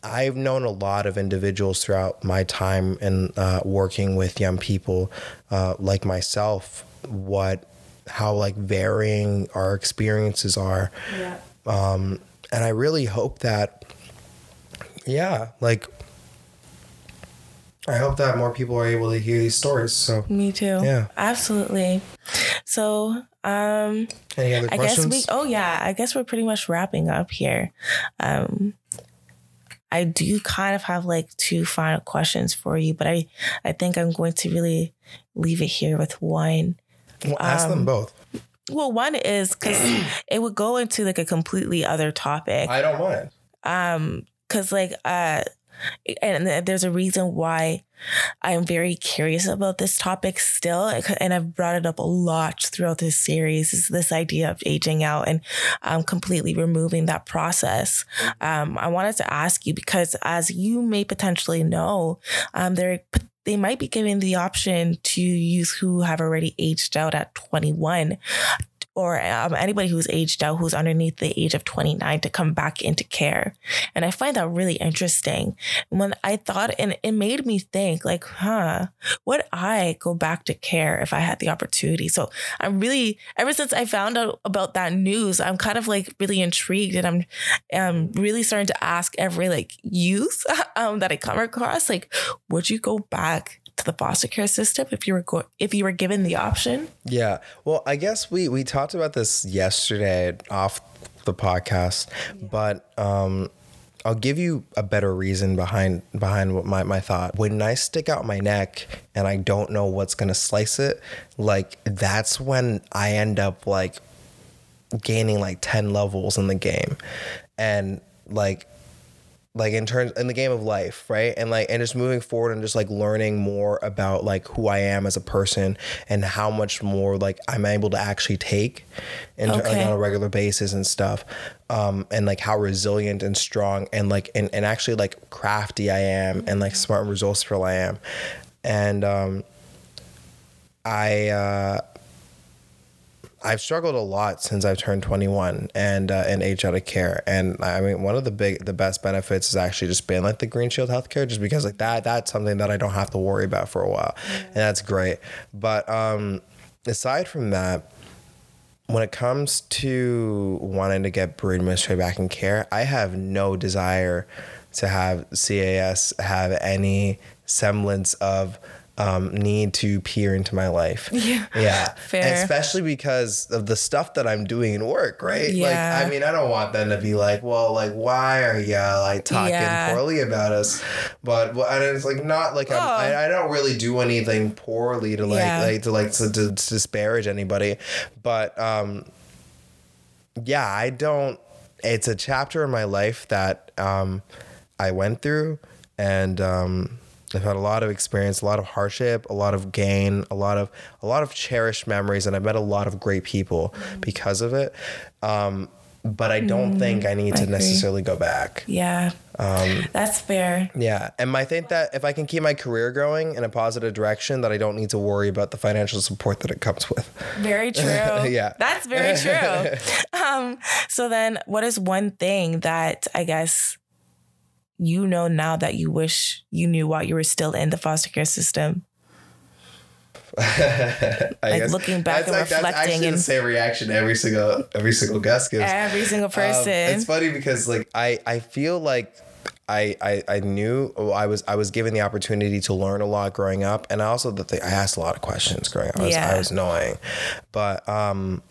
I've known a lot of individuals throughout my time in uh, working with young people, uh, like myself, what, how like varying our experiences are. Yeah. Um, and I really hope that, yeah, like, I hope that more people are able to hear these stories. So, Me too. Yeah. Absolutely. So, um, any other I guess questions? we. Oh yeah, I guess we're pretty much wrapping up here. Um, I do kind of have like two final questions for you, but I I think I'm going to really leave it here with one. Well, ask them um, both. Well, one is because it would go into like a completely other topic. I don't mind. um because like uh and there's a reason why i'm very curious about this topic still and i've brought it up a lot throughout this series is this idea of aging out and um, completely removing that process. Um, i wanted to ask you because as you may potentially know um, there they might be given the option to use who have already aged out at 21 or um, anybody who's aged out who's underneath the age of 29 to come back into care. And I find that really interesting. When I thought, and it made me think, like, huh, would I go back to care if I had the opportunity? So I'm really, ever since I found out about that news, I'm kind of like really intrigued and I'm, um really starting to ask every like youth um, that I come across, like, would you go back? To the foster care system, if you were go- if you were given the option, Yeah. Well, I guess we we talked about this yesterday off the podcast, but um I'll give you a better reason behind behind what my, my thought. When I stick out my neck and I don't know what's gonna slice it, like that's when I end up like gaining like 10 levels in the game. And like like in terms in the game of life right? And like and just moving forward and just like learning more about like who i am as a person and how much more like i'm able to actually take and like on a regular basis and stuff um and like how resilient and strong and like and, and actually like crafty i am and like smart and resourceful i am. And um i uh I've struggled a lot since I've turned 21 and uh, and age out of care. And I mean, one of the big, the best benefits is actually just being like the Green Shield healthcare, just because like that, that's something that I don't have to worry about for a while, and that's great. But um, aside from that, when it comes to wanting to get bereavement straight back in care, I have no desire to have CAS have any semblance of um, need to peer into my life. Yeah. Yeah. Fair. Especially because of the stuff that I'm doing in work, right? Yeah. Like, I mean, I don't want them to be like, well, like, why are you like talking Yeah. poorly about us? But, well, and it's like, not like I'm, Oh. I, I don't really do anything poorly to like, Yeah. like, to like, to, to disparage anybody. But, um, yeah, I don't. It's a chapter in my life that um, I went through, and um, I've had a lot of experience, a lot of hardship, a lot of gain, a lot of a lot of cherished memories, and I've met a lot of great people because of it. Um, but I don't think I need I to agree. necessarily go back. Yeah. Um, That's fair. Yeah, and I think that if I can keep my career going in a positive direction, that I don't need to worry about the financial support that it comes with. Very true. Yeah. That's very true. um, so then what is one thing that I guess you know now that you wish you knew while you were still in the foster care system? I Like, looking back and that's reflecting and- the same reaction every single every single guest gives. Every single Um, person. it's funny because like I I feel like I, I I knew oh, I was I was given the opportunity to learn a lot growing up, and I also the thing I asked a lot of questions growing up. I was, Yeah. I was annoying, but um,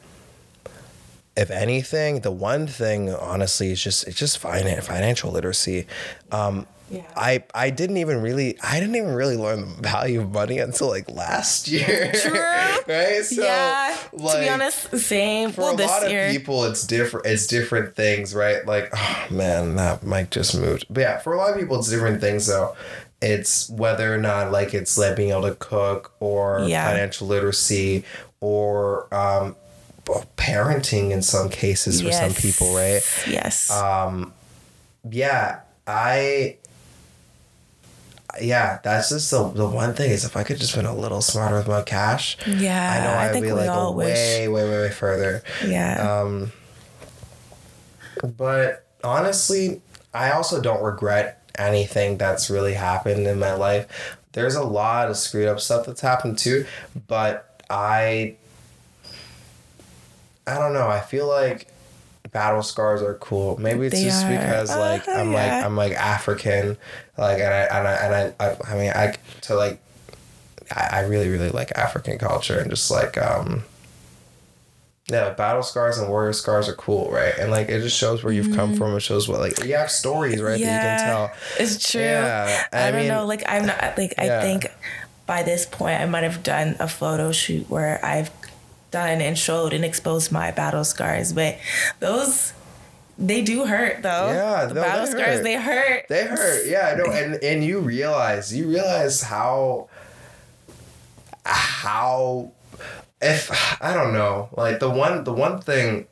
if anything, the one thing honestly is just it's just finan- financial literacy. Um, Yeah. I I didn't even really I didn't even really learn the value of money until like last year. True. right? So yeah. to be honest, same. for well, a this lot year. of people it's different it's different things right like oh man that mic just moved but yeah for a lot of people it's different things though it's whether or not like it's like being able to cook or Yeah. financial literacy or um parenting in some cases for some people right Yes. um yeah i yeah that's just the, the one thing is if i could just been a little smarter with my cash yeah. i know I i'd think be we like way way way way further yeah. um, but honestly, I also don't regret anything that's really happened in my life. There's a lot of screwed up stuff that's happened too, but I I don't know. I feel like battle scars are cool. Maybe it's They just are. because like Uh, I'm yeah. like I'm like African, like and I and I and I, I, I mean I to like I, I really really like African culture and just like um yeah, battle scars and warrior scars are cool, right? And like it just shows where you've come from. It shows what like you have stories, right? That you can tell. It's true. Yeah, I, I don't mean- know. Like I'm not like I think by this point I might have done a photo shoot where I've done and showed and exposed my battle scars, but those they do hurt though. Yeah, the no, battle they scars hurt. they hurt. They hurt, yeah, I know, and and you realize you realize how how if I don't know, like the one the one thing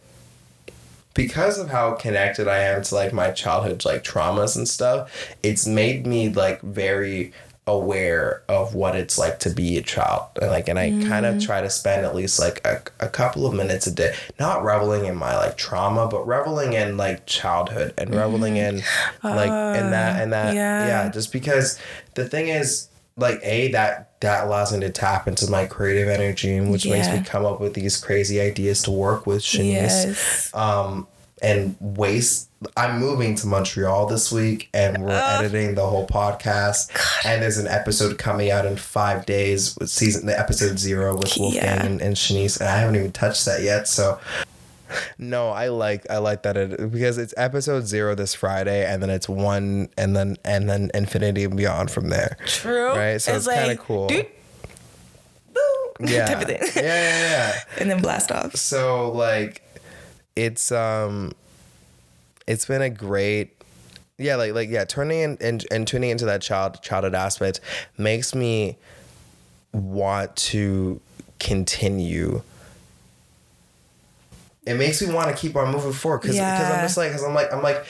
because of how connected I am to like my childhood like traumas and stuff, it's made me like very aware of what it's like to be a child and like and I kind of mm. try to spend at least like a, a couple of minutes a day not reveling in my like trauma but reveling in like childhood and mm. reveling in like in uh, that and that yeah. yeah just because the thing is like a that that allows me to tap into my creative energy which makes me come up with these crazy ideas to work with Shanice Yes. um and waste I'm moving to Montreal this week and we're editing the whole podcast and there's an episode coming out in five days with season the episode zero with Wolfgang Yeah. and, and Shanice and I haven't even touched that yet so no I like I like that it because it's episode zero this Friday and then it's one and then and then infinity and beyond from there True. right so it's, kind of cool Doot, boo, yeah. type of thing. yeah yeah yeah and then blast off. so like it's um it's been a great yeah, like like yeah, turning in, and and tuning into that child childhood aspect makes me want to continue. It makes me want to keep on moving forward because Yeah. I'm just like because I'm like I'm like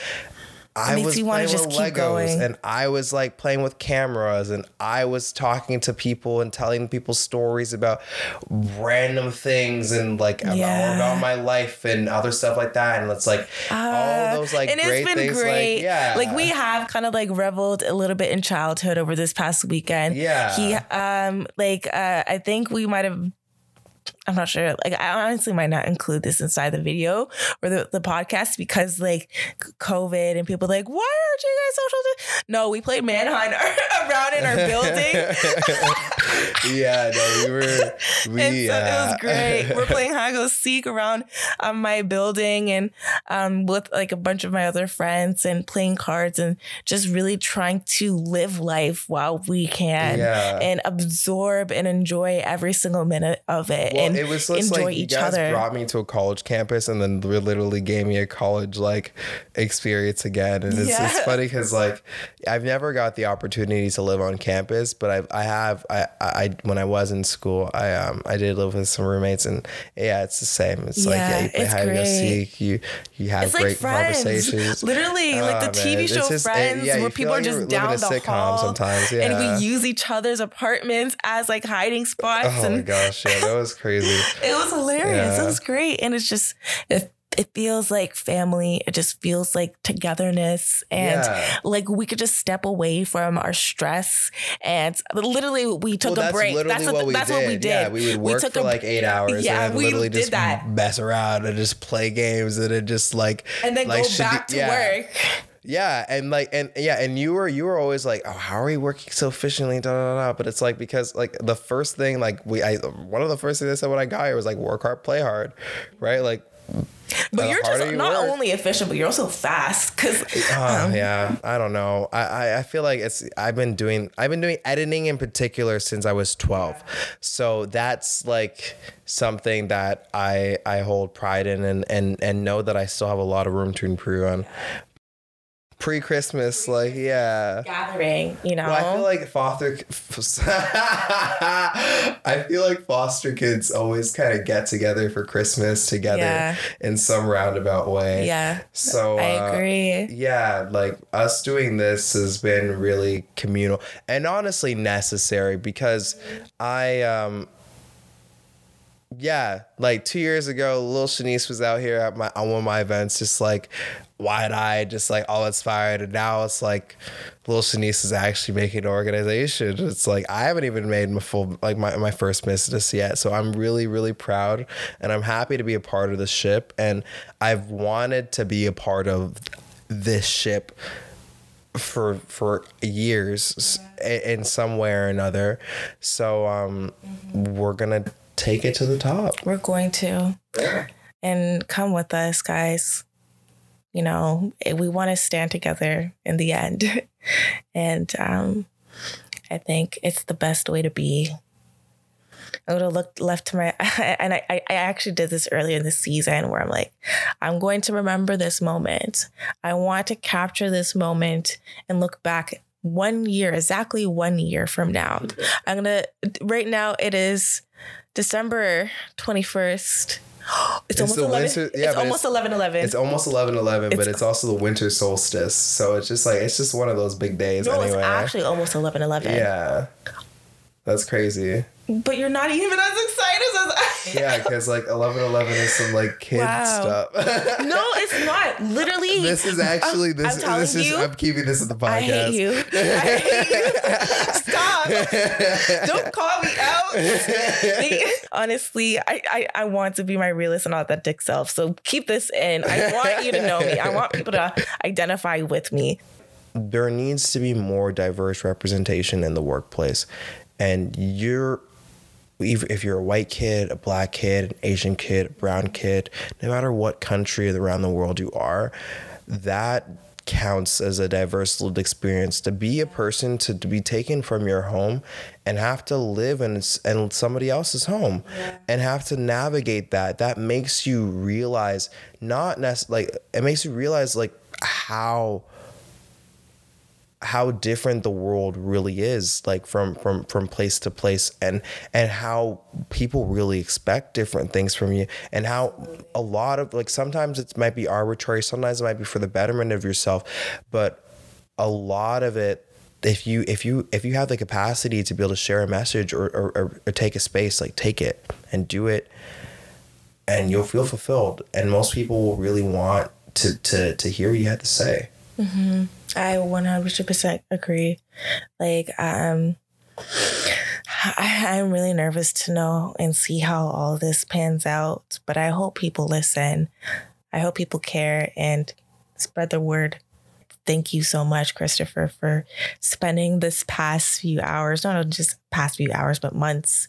I was you playing just with keep Legos going. and I was like playing with cameras and I was talking to people and telling people stories about random things and like about, Yeah. about my life and other stuff like that and it's like all those like Uh, and great it's been things great. like yeah like we have kind of like reveled a little bit in childhood over this past weekend. Yeah. he um like uh I think we might have. I'm not sure. Like, I honestly might not include this inside the video or the, the podcast because, like, COVID and people are like, why aren't you guys social? di-" No, we played Manhunt around in our building. yeah, no, we were we so uh, it was great. We're playing hide go seek around um, my building and um, with like a bunch of my other friends and playing cards and just really trying to live life while we can Yeah. and absorb and enjoy every single minute of it Well, and it was just enjoy like you each guys other. brought me to a college campus and then literally gave me a college like experience again. And it's, it's funny because like I've never got the opportunity to live on campus, but I've, I have I, I when I was in school I um I did live with some roommates and yeah it's the same. It's like yeah Yeah, you play it's hide and go great. seek you you have it's like great friends, conversations. literally, like Oh, the TV show just- it- Friends, yeah, where people like are just down the hall, sometimes, Yeah. and we use each other's apartments as like hiding spots. Oh and my gosh, yeah, that was crazy. It was hilarious. Yeah. It was great. And it's just it, it feels like family. It just feels like togetherness. And Yeah. like we could just step away from our stress. And literally we took Well, a break. That's, what, we that's did. what we did. Yeah, we would work took for a- like eight hours Yeah, and we literally did just that. mess around and just play games and then just like and then like go back be- to yeah. work. Yeah, and like and yeah, and you were you were always like, oh, how are we working so efficiently? Da, da, da. But it's like because like the first thing like we I one of the first things I said when I got here was like work hard, play hard, right? Like But you're just you not work. only efficient, but you're also fast. Cause Oh yeah, I don't know. I, I I feel like it's I've been doing I've been doing editing in particular since I was twelve, so that's like something that I I hold pride in and and and know that I still have a lot of room to improve on. Pre Christmas, like yeah. gathering, you know. Well, I feel like foster. I feel like foster kids always kind of get together for Christmas together Yeah. in some roundabout way. yeah, So I uh, agree. yeah, like us doing this has been really communal and honestly necessary because I um yeah, like two years ago, little Shanice was out here at my on one of my events, just like wide eyed, just like all inspired. And now it's like little Shanice is actually making an organization. It's like I haven't even made my full like my, my first business yet. So I'm really, really proud and I'm happy to be a part of the ship. And I've wanted to be a part of this ship for for years s- in some way or another. So um we're gonna take it to the top. We're going to. And come with us, guys. You know, eh, we want to stand together in the end. and um, I think it's the best way to be. I would have looked left to my, and I, I I actually did this earlier in the season where I'm like, I'm going to remember this moment. I want to capture this moment and look back one year, exactly one year from now. I'm gonna, right now it is December 21st. It's, almost the 11. winter- yeah, it's almost it's- 11 11. It's almost 11 11, but It's- it's also the winter solstice. So it's just like, it's just one of those big days no, anyway. it's actually almost 11 11. yeah. That's crazy. But you're not even as excited as I Am. Yeah, because like 11 11 is some like kid Wow. stuff. No, it's not. Literally. this is actually, I'm- this, I'm this is, you, I'm keeping this in the podcast. I hate you. I hate you. Stop. Don't call me out. Honestly, I, I, I want to be my realist and authentic self. So keep this in. I want you to know me. I want people to identify with me. there needs to be more diverse representation in the workplace. And you're, if if you're a white kid, a black kid, an Asian kid, a brown kid, no matter what country around the world you are, that counts as a diverse lived experience. To be a person to, to be taken from your home and have to live in, in somebody else's home and have to navigate that that makes you realize not necessarily like it makes you realize like how how different the world really is like from from from place to place and and how people really expect different things from you and how a lot of like sometimes it might be arbitrary sometimes it might be for the betterment of yourself but a lot of it if you if you if you have the capacity to be able to share a message or, or, or take a space like take it and do it and you'll feel fulfilled and most people will really want to to to hear what you had to say mm-hmm. I 100% agree. Like, um, I, I'm really nervous to know and see how all this pans out, but I hope people listen. I hope people care and spread the word thank you so much, Christopher, for spending this past few hours, not just past few hours, but months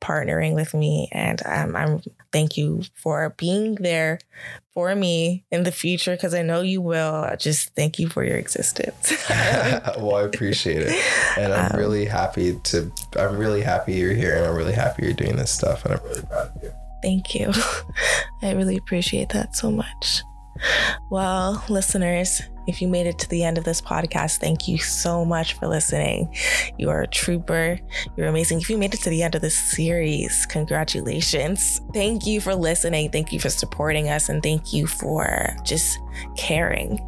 partnering with me. And um, I'm thank you for being there for me in the future because I know you will. Just thank you for your existence. well, I appreciate it. And I'm um, really happy to, I'm really happy you're here and I'm really happy you're doing this stuff. And I'm really proud of you. Thank you. I really appreciate that so much. Well, listeners, if you made it to the end of this podcast, thank you so much for listening. You are a trooper. You're amazing. If you made it to the end of this series, congratulations. Thank you for listening. Thank you for supporting us. And thank you for just caring.